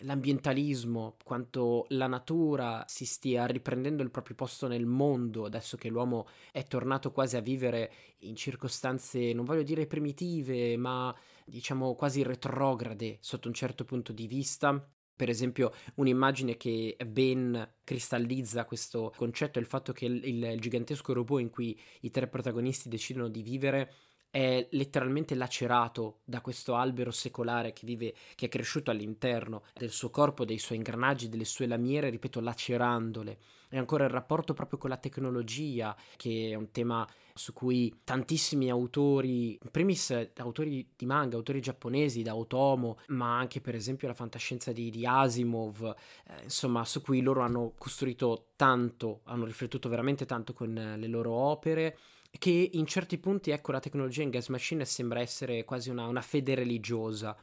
l'ambientalismo, quanto la natura si stia riprendendo il proprio posto nel mondo adesso che l'uomo è tornato quasi a vivere in circostanze, non voglio dire primitive, ma diciamo quasi retrograde sotto un certo punto di vista. Per esempio, un'immagine che ben cristallizza questo concetto è il fatto che il, il gigantesco robot in cui i tre protagonisti decidono di vivere è letteralmente lacerato da questo albero secolare che vive, che è cresciuto all'interno del suo corpo, dei suoi ingranaggi, delle sue lamiere, ripeto, lacerandole. E ancora il rapporto proprio con la tecnologia, che è un tema su cui tantissimi autori, in primis autori di manga, autori giapponesi, da Otomo, ma anche per esempio la fantascienza di, di Asimov, eh, insomma, su cui loro hanno costruito tanto, hanno riflettuto veramente tanto con le loro opere che in certi punti, ecco, la tecnologia in Gas Machine sembra essere quasi una, una fede religiosa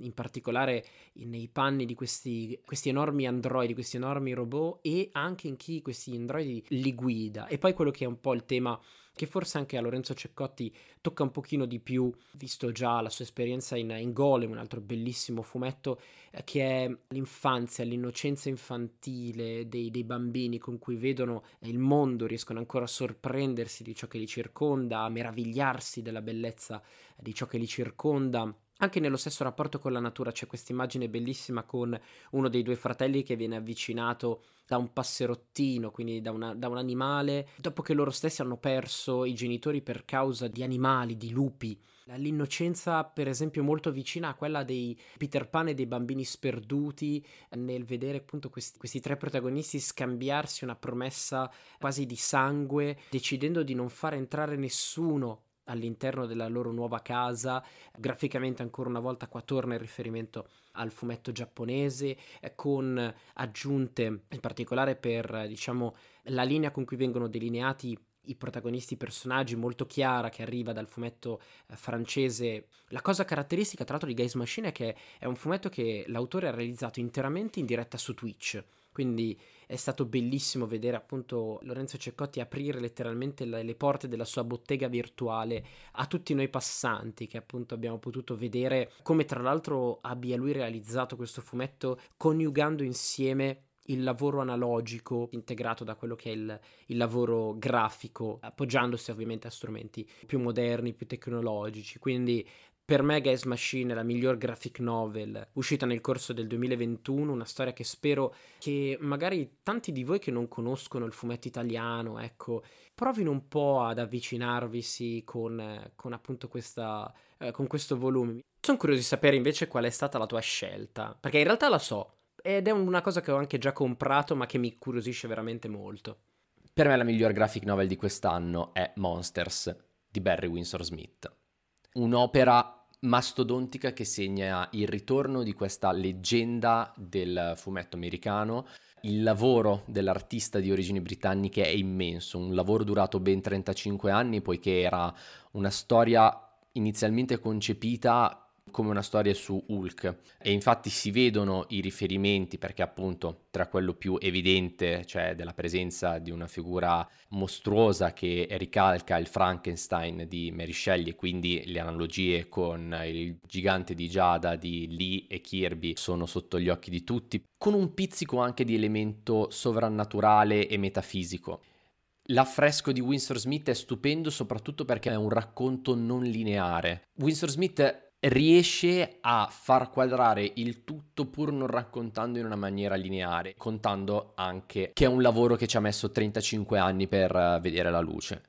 in particolare nei panni di questi, questi, enormi androidi, questi enormi robot e anche in chi questi androidi li guida. E poi quello che è un po' il tema che forse anche a Lorenzo Ceccotti tocca un pochino di più, visto già la sua esperienza in, in Golem, un altro bellissimo fumetto, eh, che è l'infanzia, l'innocenza infantile dei, dei, bambini con cui vedono il mondo, riescono ancora a sorprendersi di ciò che li circonda, a meravigliarsi della bellezza di ciò che li circonda anche nello stesso rapporto con la natura c'è questa immagine bellissima con uno dei due fratelli che viene avvicinato da un passerottino, quindi da, una, da, un animale, dopo che loro stessi hanno perso i genitori per causa di animali, di lupi. L'innocenza, per esempio, molto vicina a quella dei Peter Pan e dei bambini sperduti nel vedere appunto questi, questi tre protagonisti scambiarsi una promessa quasi di sangue, decidendo di non far entrare nessuno all'interno della loro nuova casa. Graficamente ancora una volta qua torna il riferimento al fumetto giapponese eh, con aggiunte in particolare per diciamo la linea con cui vengono delineati i protagonisti, i personaggi molto chiara che arriva dal fumetto eh, francese. La cosa caratteristica tra l'altro di Guys Machine è che è un fumetto che l'autore ha realizzato interamente in diretta su Twitch. Quindi è stato bellissimo vedere appunto Lorenzo Ceccotti aprire letteralmente le, le porte della sua bottega virtuale a tutti noi passanti che appunto abbiamo potuto vedere come tra l'altro abbia lui realizzato questo fumetto coniugando insieme il lavoro analogico integrato da quello che è il, il, lavoro grafico, appoggiandosi ovviamente a strumenti più moderni, più tecnologici. Quindi per me Gas Machine è la miglior graphic novel uscita nel corso del 2021, una storia che spero che magari tanti di voi che non conoscono il fumetto italiano, ecco, provino un po' ad avvicinarvisi con, con appunto questa, eh, con questo volume. Sono curioso di sapere invece qual è stata la tua scelta, perché in realtà la so, ed è una cosa che ho anche già comprato ma che mi curiosisce veramente molto. Per me la miglior graphic novel di quest'anno è Monsters di Barry Windsor Smith. Un'opera mastodontica che segna il ritorno di questa leggenda del fumetto americano. Il lavoro dell'artista di origini britanniche è immenso, un lavoro durato ben 35 anni poiché era una storia inizialmente concepita come una storia su Hulk e infatti si vedono i riferimenti perché appunto tra quello più evidente, cioè della presenza di una figura mostruosa che ricalca il Frankenstein di Mary Shelley e quindi le analogie con il gigante di Giada di Lee e Kirby sono sotto gli occhi di tutti, con un pizzico anche di elemento sovrannaturale e metafisico. L'affresco di Winsor Smith è stupendo soprattutto perché è un racconto non lineare. Winsor Smith riesce a far quadrare il tutto pur non raccontando in una maniera lineare, contando anche che è un lavoro che ci ha messo 35 anni per eh, vedere la luce.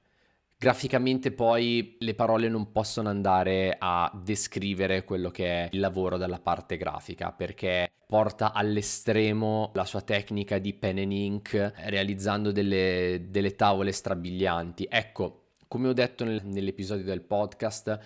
Graficamente poi le parole non possono andare a descrivere quello che è il lavoro dalla parte grafica perché porta all'estremo la sua tecnica di pen and ink realizzando delle, delle tavole strabilianti. Ecco, come ho detto nel, nell'episodio del podcast,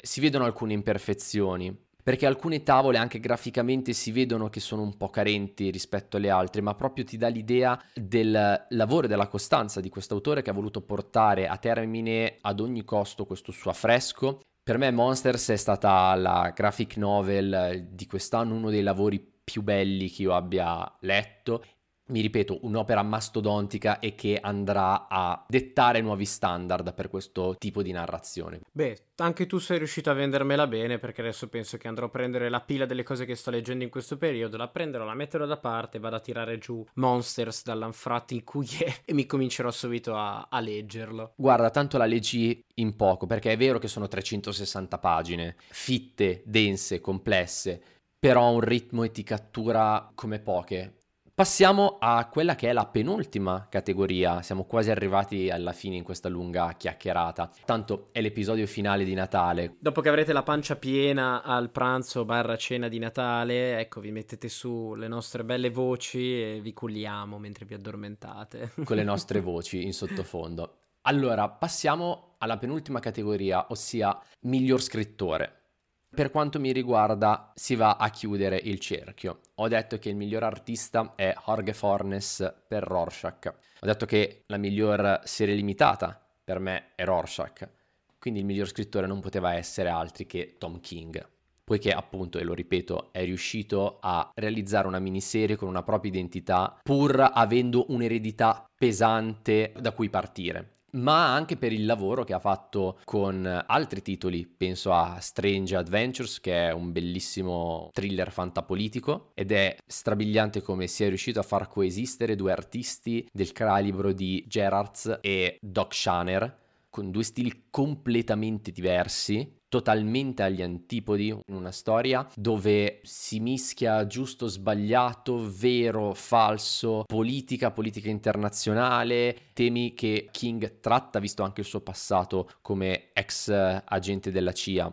si vedono alcune imperfezioni, perché alcune tavole anche graficamente si vedono che sono un po' carenti rispetto alle altre, ma proprio ti dà l'idea del lavoro e della costanza di questo autore che ha voluto portare a termine ad ogni costo questo suo affresco. Per me Monsters è stata la graphic novel di quest'anno, uno dei lavori più belli che io abbia letto mi ripeto, un'opera mastodontica e che andrà a dettare nuovi standard per questo tipo di narrazione. Beh, anche tu sei riuscito a vendermela bene perché adesso penso che andrò a prendere la pila delle cose che sto leggendo in questo periodo, la prenderò, la metterò da parte, vado a tirare giù Monsters dall'anfratto in cui è e mi comincerò subito a, a leggerlo. Guarda, tanto la leggi in poco perché è vero che sono 360 pagine, fitte, dense, complesse, però ha un ritmo e ti cattura come poche Passiamo a quella che è la penultima categoria, siamo quasi arrivati alla fine in questa lunga chiacchierata, tanto è l'episodio finale di Natale. Dopo che avrete la pancia piena al pranzo barra cena di Natale, ecco vi mettete su le nostre belle voci e vi culliamo mentre vi addormentate. Con le nostre voci in sottofondo. Allora, passiamo alla penultima categoria, ossia miglior scrittore. Per quanto mi riguarda, si va a chiudere il cerchio. Ho detto che il miglior artista è Jorge Fornes per Rorschach. Ho detto che la miglior serie limitata per me è Rorschach. Quindi il miglior scrittore non poteva essere altri che Tom King. Poiché appunto, e lo ripeto, è riuscito a realizzare una miniserie con una propria identità pur avendo un'eredità pesante da cui partire ma anche per il lavoro che ha fatto con altri titoli. Penso a Strange Adventures, che è un bellissimo thriller fantapolitico ed è strabiliante come sia riuscito a far coesistere due artisti del calibro di Gerards e Doc Shaner con due stili completamente diversi totalmente agli antipodi, in una storia dove si mischia giusto, sbagliato, vero, falso, politica, politica internazionale, temi che King tratta visto anche il suo passato come ex agente della CIA.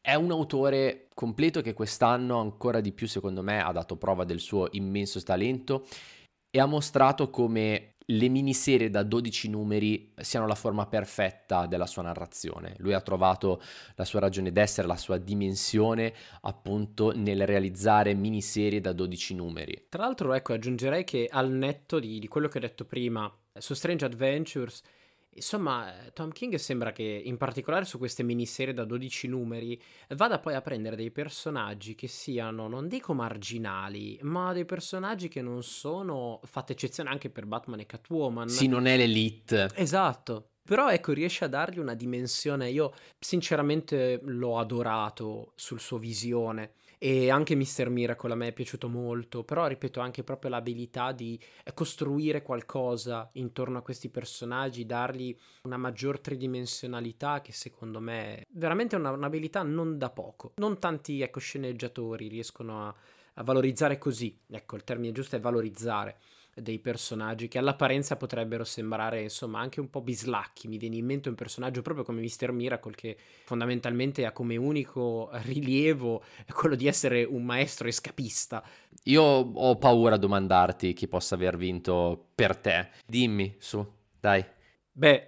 È un autore completo che quest'anno ancora di più secondo me ha dato prova del suo immenso talento e ha mostrato come le miniserie da 12 numeri siano la forma perfetta della sua narrazione. Lui ha trovato la sua ragione d'essere, la sua dimensione appunto nel realizzare miniserie da 12 numeri. Tra l'altro, ecco, aggiungerei che al netto di, di quello che ho detto prima su Strange Adventures Insomma, Tom King sembra che, in particolare su queste miniserie da 12 numeri, vada poi a prendere dei personaggi che siano, non dico marginali, ma dei personaggi che non sono, fatta eccezione anche per Batman e Catwoman. Sì, non è l'elite. Esatto. Però ecco, riesce a dargli una dimensione. Io sinceramente l'ho adorato sul suo visione. E anche Mr. Miracle a me è piaciuto molto, però ripeto anche proprio l'abilità di eh, costruire qualcosa intorno a questi personaggi, dargli una maggior tridimensionalità che secondo me è veramente una, un'abilità non da poco. Non tanti ecco, sceneggiatori riescono a, a valorizzare così, ecco il termine giusto è valorizzare dei personaggi che all'apparenza potrebbero sembrare insomma anche un po' bislacchi. Mi viene in mente un personaggio proprio come Mr. Miracle che fondamentalmente ha come unico rilievo quello di essere un maestro escapista. Io ho paura a domandarti chi possa aver vinto per te. Dimmi, su, dai. Beh,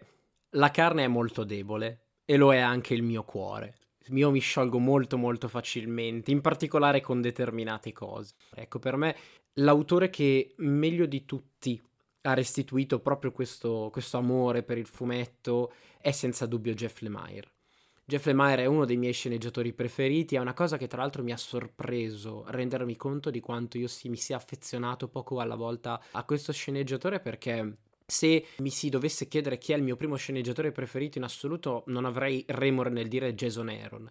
la carne è molto debole e lo è anche il mio cuore. Io mi sciolgo molto molto facilmente, in particolare con determinate cose. Ecco, per me l'autore che meglio di tutti ha restituito proprio questo, questo amore per il fumetto è senza dubbio Jeff Lemire. Jeff Lemire è uno dei miei sceneggiatori preferiti, è una cosa che tra l'altro mi ha sorpreso rendermi conto di quanto io si, mi sia affezionato poco alla volta a questo sceneggiatore perché se mi si dovesse chiedere chi è il mio primo sceneggiatore preferito in assoluto non avrei remore nel dire Jason Aaron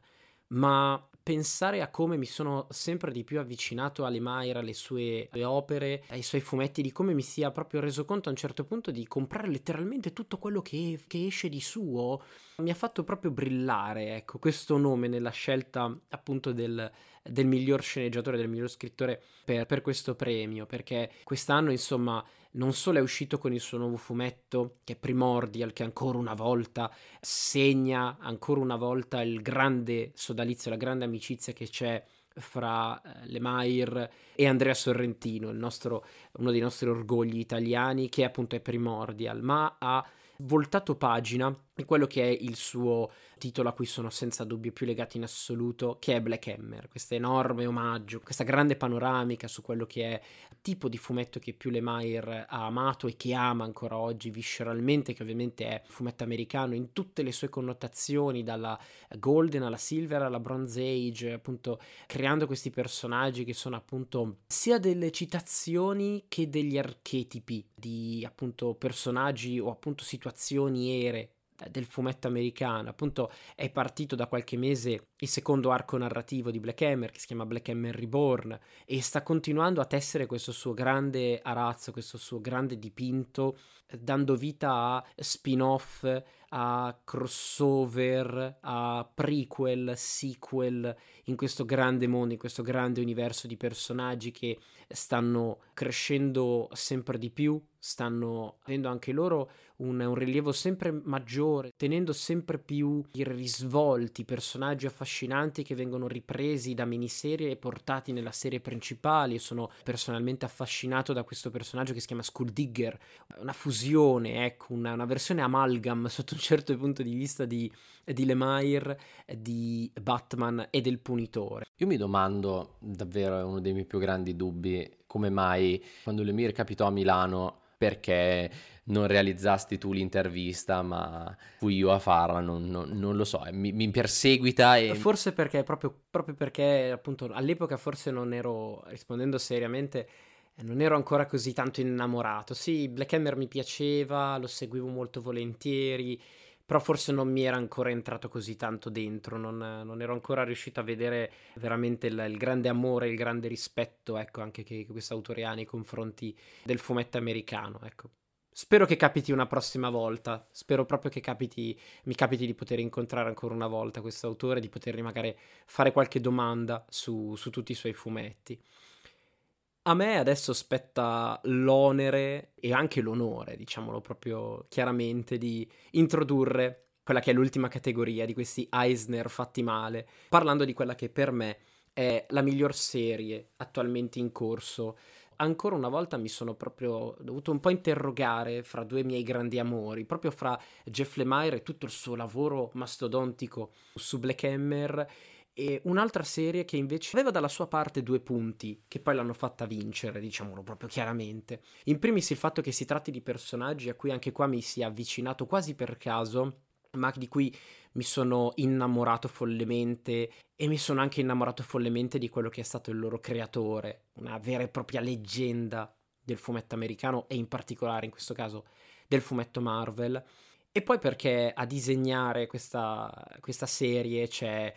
ma pensare a come mi sono sempre di più avvicinato a Lemire, alle sue opere, ai suoi fumetti, di come mi sia proprio reso conto a un certo punto di comprare letteralmente tutto quello che, che esce di suo, mi ha fatto proprio brillare, ecco, questo nome nella scelta appunto del, del miglior sceneggiatore, del miglior scrittore per, per questo premio, perché quest'anno insomma non solo è uscito con il suo nuovo fumetto, che è Primordial, che ancora una volta segna ancora una volta il grande sodalizio, la grande amicizia che c'è fra eh, Lemire e Andrea Sorrentino, nostro, uno dei nostri orgogli italiani, che appunto è Primordial, ma ha voltato pagina e quello che è il suo titolo a cui sono senza dubbio più legati in assoluto, che è Black Hammer, questo enorme omaggio, questa grande panoramica su quello che è il tipo di fumetto che più Lemire ha amato e che ama ancora oggi visceralmente, che ovviamente è fumetto americano in tutte le sue connotazioni, dalla Golden alla Silver alla Bronze Age, appunto creando questi personaggi che sono appunto sia delle citazioni che degli archetipi di appunto personaggi o appunto situazioni ere del fumetto americano. Appunto è partito da qualche mese il secondo arco narrativo di Black Hammer che si chiama Black Hammer Reborn e sta continuando a tessere questo suo grande arazzo, questo suo grande dipinto, dando vita a spin-off, a crossover, a prequel, sequel in questo grande mondo, in questo grande universo di personaggi che stanno crescendo sempre di più, stanno avendo anche loro un, un, rilievo sempre maggiore, tenendo sempre più i risvolti, personaggi affascinanti che vengono ripresi da miniserie e portati nella serie principale. Sono personalmente affascinato da questo personaggio che si chiama Skull Digger, una fusione, ecco, una, una versione amalgam sotto un certo punto di vista di, di Lemire, di Batman e del Punitore. Io mi domando, davvero è uno dei miei più grandi dubbi, come mai quando Lemire capitò a Milano perché non realizzasti tu l'intervista, ma fui io a farla, non, non, non lo so, mi, mi, perseguita e... Forse perché, proprio, proprio perché appunto all'epoca forse non ero, rispondendo seriamente, non ero ancora così tanto innamorato. Sì, Black Hammer mi piaceva, lo seguivo molto volentieri, però forse non mi era ancora entrato così tanto dentro, non, non ero ancora riuscito a vedere veramente il, il, grande amore, il grande rispetto, ecco, anche che, che questo autore ha nei confronti del fumetto americano, ecco. Spero che capiti una prossima volta. Spero proprio che capiti, mi capiti di poter incontrare ancora una volta questo autore, di potergli magari fare qualche domanda su, su tutti i suoi fumetti. A me adesso spetta l'onere e anche l'onore, diciamolo proprio chiaramente, di introdurre quella che è l'ultima categoria di questi Eisner fatti male, parlando di quella che per me è la miglior serie attualmente in corso. Ancora una volta mi sono proprio dovuto un po' interrogare fra due miei grandi amori, proprio fra Jeff Lemire e tutto il suo lavoro mastodontico su Black Hammer e un'altra serie che invece aveva dalla sua parte due punti che poi l'hanno fatta vincere, diciamolo proprio chiaramente. In primis il fatto che si tratti di personaggi a cui anche qua mi si è avvicinato quasi per caso, ma di cui mi sono innamorato follemente e mi sono anche innamorato follemente di quello che è stato il loro creatore, una vera e propria leggenda del fumetto americano e in particolare in questo caso del fumetto Marvel. E poi perché a disegnare questa, questa serie c'è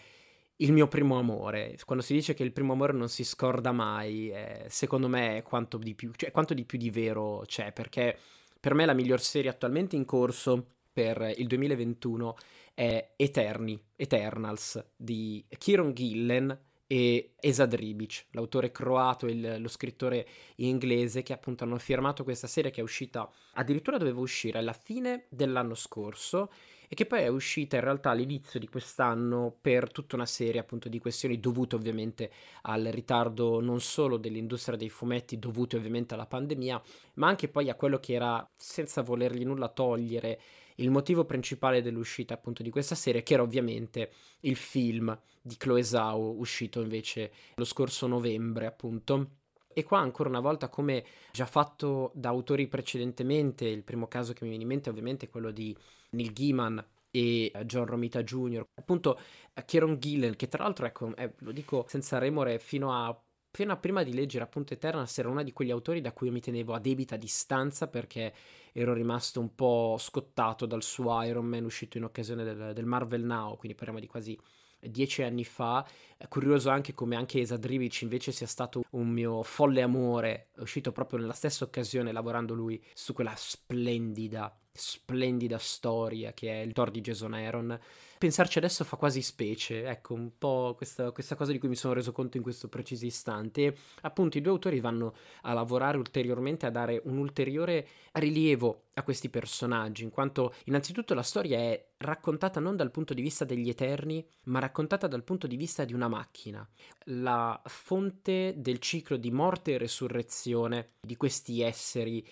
il mio primo amore. Quando si dice che il primo amore non si scorda mai, eh, secondo me è quanto di, più, cioè, quanto di più di vero c'è, perché per me la miglior serie attualmente in corso per il 2021 è Eterni, Eternals di Kieron Gillen e Esad Ribic, l'autore croato e lo scrittore inglese che appunto hanno firmato questa serie che è uscita, addirittura doveva uscire alla fine dell'anno scorso e che poi è uscita in realtà all'inizio di quest'anno per tutta una serie appunto di questioni dovute ovviamente al ritardo non solo dell'industria dei fumetti, dovute ovviamente alla pandemia, ma anche poi a quello che era, senza volergli nulla togliere, il motivo principale dell'uscita appunto di questa serie, che era ovviamente il film di Chloe Zhao, uscito invece lo scorso novembre appunto. E qua ancora una volta, come già fatto da autori precedentemente, il primo caso che mi viene in mente ovviamente è quello di Neil Gaiman e John Romita Jr. Appunto Kieron Gillen, che tra l'altro, ecco, eh, lo dico senza remore, fino a, fino a prima di leggere appunto Eternals era uno di quegli autori da cui io mi tenevo a debita distanza perché ero rimasto un po' scottato dal suo Iron Man uscito in occasione del, del Marvel Now, quindi parliamo di quasi dieci anni fa. È curioso anche come anche Esadrivic invece sia stato un mio folle amore, uscito proprio nella stessa occasione lavorando lui su quella splendida, splendida storia che è il Thor di Jason Aaron pensarci adesso fa quasi specie, ecco, un po' questa, questa, cosa di cui mi sono reso conto in questo preciso istante. Appunto i due autori vanno a lavorare ulteriormente, a dare un ulteriore rilievo a questi personaggi, in quanto innanzitutto la storia è raccontata non dal punto di vista degli Eterni, ma raccontata dal punto di vista di una macchina, la fonte del ciclo di morte e resurrezione di questi esseri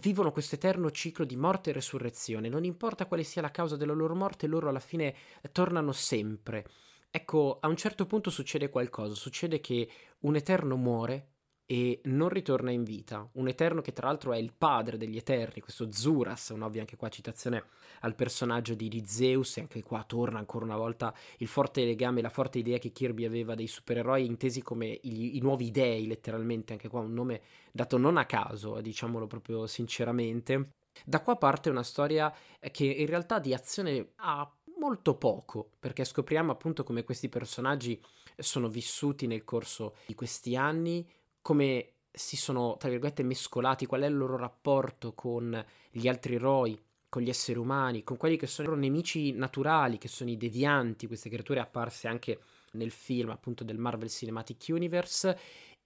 vivono questo eterno ciclo di morte e resurrezione. Non importa quale sia la causa della loro morte, loro alla fine tornano sempre. Ecco, a un certo punto succede qualcosa, succede che un eterno muore e non ritorna in vita. Un eterno che tra l'altro è il padre degli eterni, questo Zuras, un'ovvia anche qua citazione al personaggio di, di Zeus, e anche qua torna ancora una volta il forte legame, la forte idea che Kirby aveva dei supereroi intesi come i, i nuovi dei, letteralmente, anche qua un nome dato non a caso, diciamolo proprio sinceramente. Da qua parte una storia che in realtà di azione ha molto poco, perché scopriamo appunto come questi personaggi sono vissuti nel corso di questi anni, come si sono, tra virgolette, mescolati, qual è il loro rapporto con gli altri eroi, con gli esseri umani, con quelli che sono i loro nemici naturali, che sono i devianti, queste creature apparse anche nel film appunto del Marvel Cinematic Universe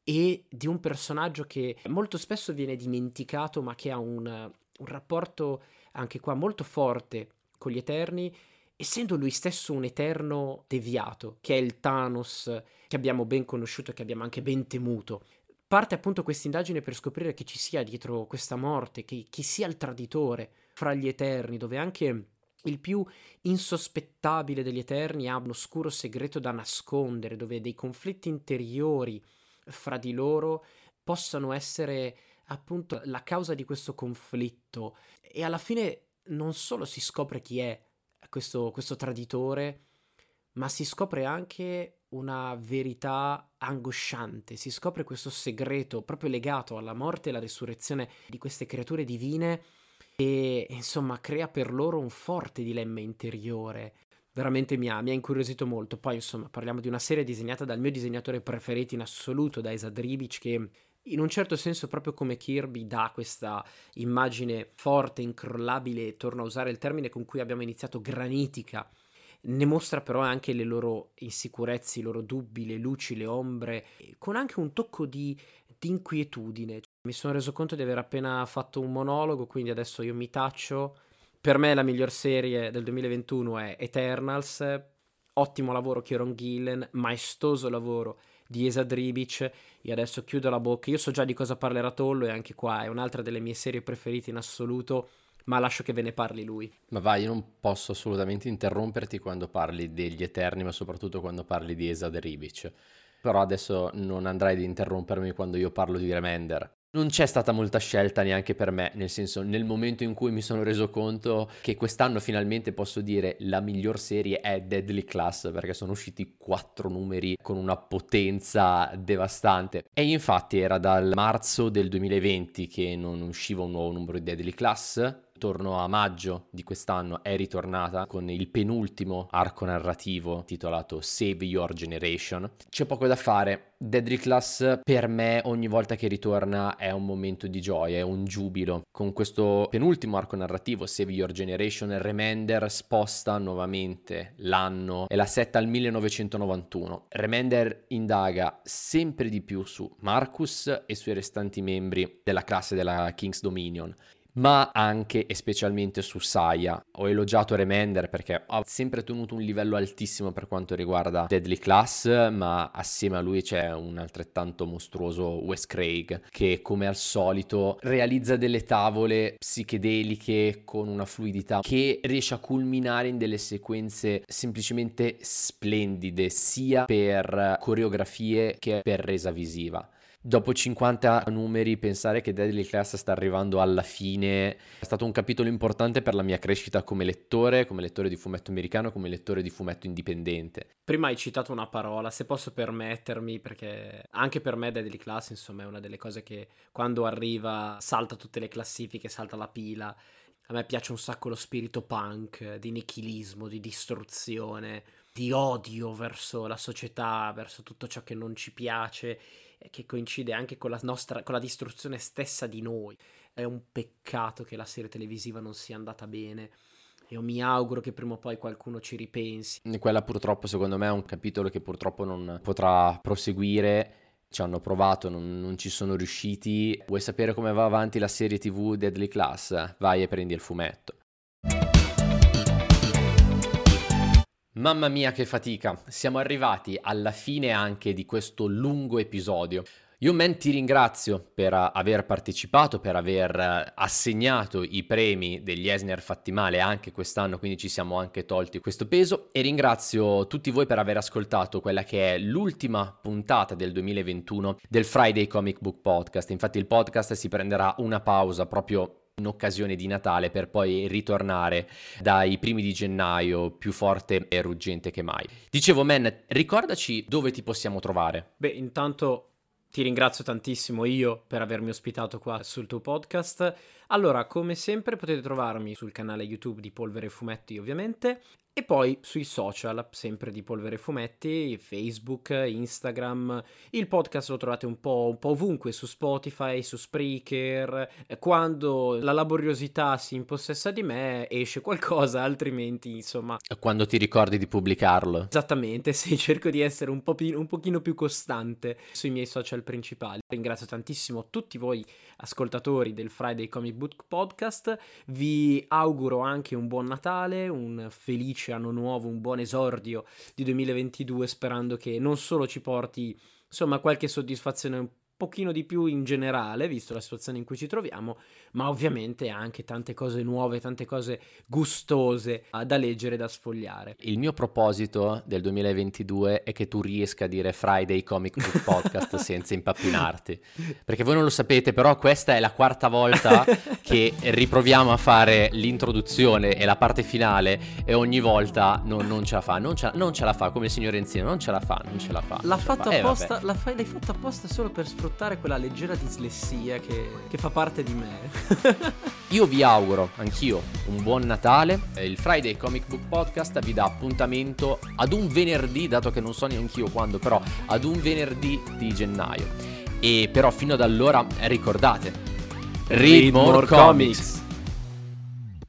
e di un personaggio che molto spesso viene dimenticato ma che ha un, un rapporto anche qua molto forte con gli Eterni essendo lui stesso un eterno deviato, che è il Thanos che abbiamo ben conosciuto e che abbiamo anche ben temuto. Parte appunto questa indagine per scoprire che ci sia dietro questa morte, che chi sia il traditore fra gli Eterni, dove anche il più insospettabile degli Eterni ha un oscuro segreto da nascondere, dove dei conflitti interiori fra di loro possano essere appunto la causa di questo conflitto. E alla fine non solo si scopre chi è questo, questo traditore, ma si scopre anche una verità angosciante, si scopre questo segreto proprio legato alla morte e alla risurrezione di queste creature divine e insomma crea per loro un forte dilemma interiore. Veramente mi ha, mi ha incuriosito molto. Poi insomma parliamo di una serie disegnata dal mio disegnatore preferito in assoluto, da Esa Dribic, che in un certo senso proprio come Kirby dà questa immagine forte, incrollabile, torno a usare il termine con cui abbiamo iniziato, granitica, ne mostra però anche le loro insicurezze, i loro dubbi, le luci, le ombre, con anche un tocco di, di inquietudine. Mi sono reso conto di aver appena fatto un monologo, quindi adesso io mi taccio. Per me la miglior serie del 2021 è Eternals, ottimo lavoro Kieron Gillen, maestoso lavoro di Esa Dribic. Io adesso chiudo la bocca. Io so già di cosa parlerà Tollo e anche qua è un'altra delle mie serie preferite in assoluto. Ma lascio che ve ne parli lui. Ma vai, io non posso assolutamente interromperti quando parli degli Eterni, ma soprattutto quando parli di Esa Dribic. Però adesso non andrai ad interrompermi quando io parlo di Remender. Non c'è stata molta scelta neanche per me, nel senso nel momento in cui mi sono reso conto che quest'anno finalmente posso dire la miglior serie è Deadly Class perché sono usciti quattro numeri con una potenza devastante e infatti era dal marzo del 2020 che non usciva un nuovo numero di Deadly Class intorno a maggio di quest'anno è ritornata con il penultimo arco narrativo titolato Save Your Generation. C'è poco da fare. Deadly Class per me ogni volta che ritorna è un momento di gioia, è un giubilo. Con questo penultimo arco narrativo Save Your Generation, Remender sposta nuovamente l'anno e la setta al 1991. Remender indaga sempre di più su Marcus e sui restanti membri della classe della King's Dominion ma anche e specialmente su Saya. Ho elogiato Remender perché ha sempre tenuto un livello altissimo per quanto riguarda Deadly Class, ma assieme a lui c'è un altrettanto mostruoso Wes Craig che come al solito realizza delle tavole psichedeliche con una fluidità che riesce a culminare in delle sequenze semplicemente splendide sia per coreografie che per resa visiva. Dopo 50 numeri, pensare che Deadly Class sta arrivando alla fine è stato un capitolo importante per la mia crescita come lettore, come lettore di fumetto americano, come lettore di fumetto indipendente. Prima hai citato una parola, se posso permettermi, perché anche per me Deadly Class, insomma, è una delle cose che quando arriva salta tutte le classifiche, salta la pila. A me piace un sacco lo spirito punk, di nichilismo, di distruzione, di odio verso la società, verso tutto ciò che non ci piace che coincide anche con la nostra con la distruzione stessa di noi. È un peccato che la serie televisiva non sia andata bene. Io mi auguro che prima o poi qualcuno ci ripensi. Quella purtroppo secondo me è un capitolo che purtroppo non potrà proseguire. Ci hanno provato, non, non ci sono riusciti. Vuoi sapere come va avanti la serie TV Deadly Class? Vai e prendi il fumetto. Mamma mia che fatica, siamo arrivati alla fine anche di questo lungo episodio. Io men ti ringrazio per aver partecipato, per aver assegnato i premi degli Esner fatti male anche quest'anno, quindi ci siamo anche tolti questo peso e ringrazio tutti voi per aver ascoltato quella che è l'ultima puntata del 2021 del Friday Comic Book Podcast. Infatti il podcast si prenderà una pausa proprio in occasione di Natale per poi ritornare dai primi di gennaio più forte e ruggente che mai. Dicevo, Men, ricordaci dove ti possiamo trovare. Beh, intanto ti ringrazio tantissimo io per avermi ospitato qua sul tuo podcast. Allora, come sempre potete trovarmi sul canale YouTube di Polvere e Fumetti, ovviamente, E poi sui social, sempre di Polvere Fumetti, Facebook, Instagram. Il podcast lo trovate un po', un po ovunque, su Spotify, su Spreaker. Quando la laboriosità si impossessa di me, esce qualcosa, altrimenti, insomma... Quando ti ricordi di pubblicarlo. Esattamente, sì, cerco di essere un, po pi- un pochino più costante sui miei social principali. Ringrazio tantissimo tutti voi ascoltatori del Friday Comic Book Podcast. Vi auguro anche un buon Natale, un felice anno nuovo, un buon esordio di 2022, sperando che non solo ci porti insomma qualche soddisfazione un pochino di più in generale, visto la situazione in cui ci troviamo, ma ovviamente anche tante cose nuove, tante cose gustose da leggere e da sfogliare. Il mio proposito del 2022 è che tu riesca a dire Friday Comic Book Podcast senza impappinarti, perché voi non lo sapete, però questa è la quarta volta che riproviamo a fare l'introduzione e la parte finale e ogni volta non, non ce la fa, non ce, non ce, la fa, come il signor Enzino, non ce la fa, non ce la fa. L'ha fatta apposta, eh, la fai, l'hai fatta apposta solo per sfruttare sfruttare quella leggera dislessia che, che fa parte di me. Io vi auguro, anch'io, un buon Natale. Il Friday Comic Book Podcast vi dà appuntamento ad un venerdì, dato che non so neanche io quando, però ad un venerdì di gennaio. E però fino ad allora ricordate, read, read more, more comics. comics.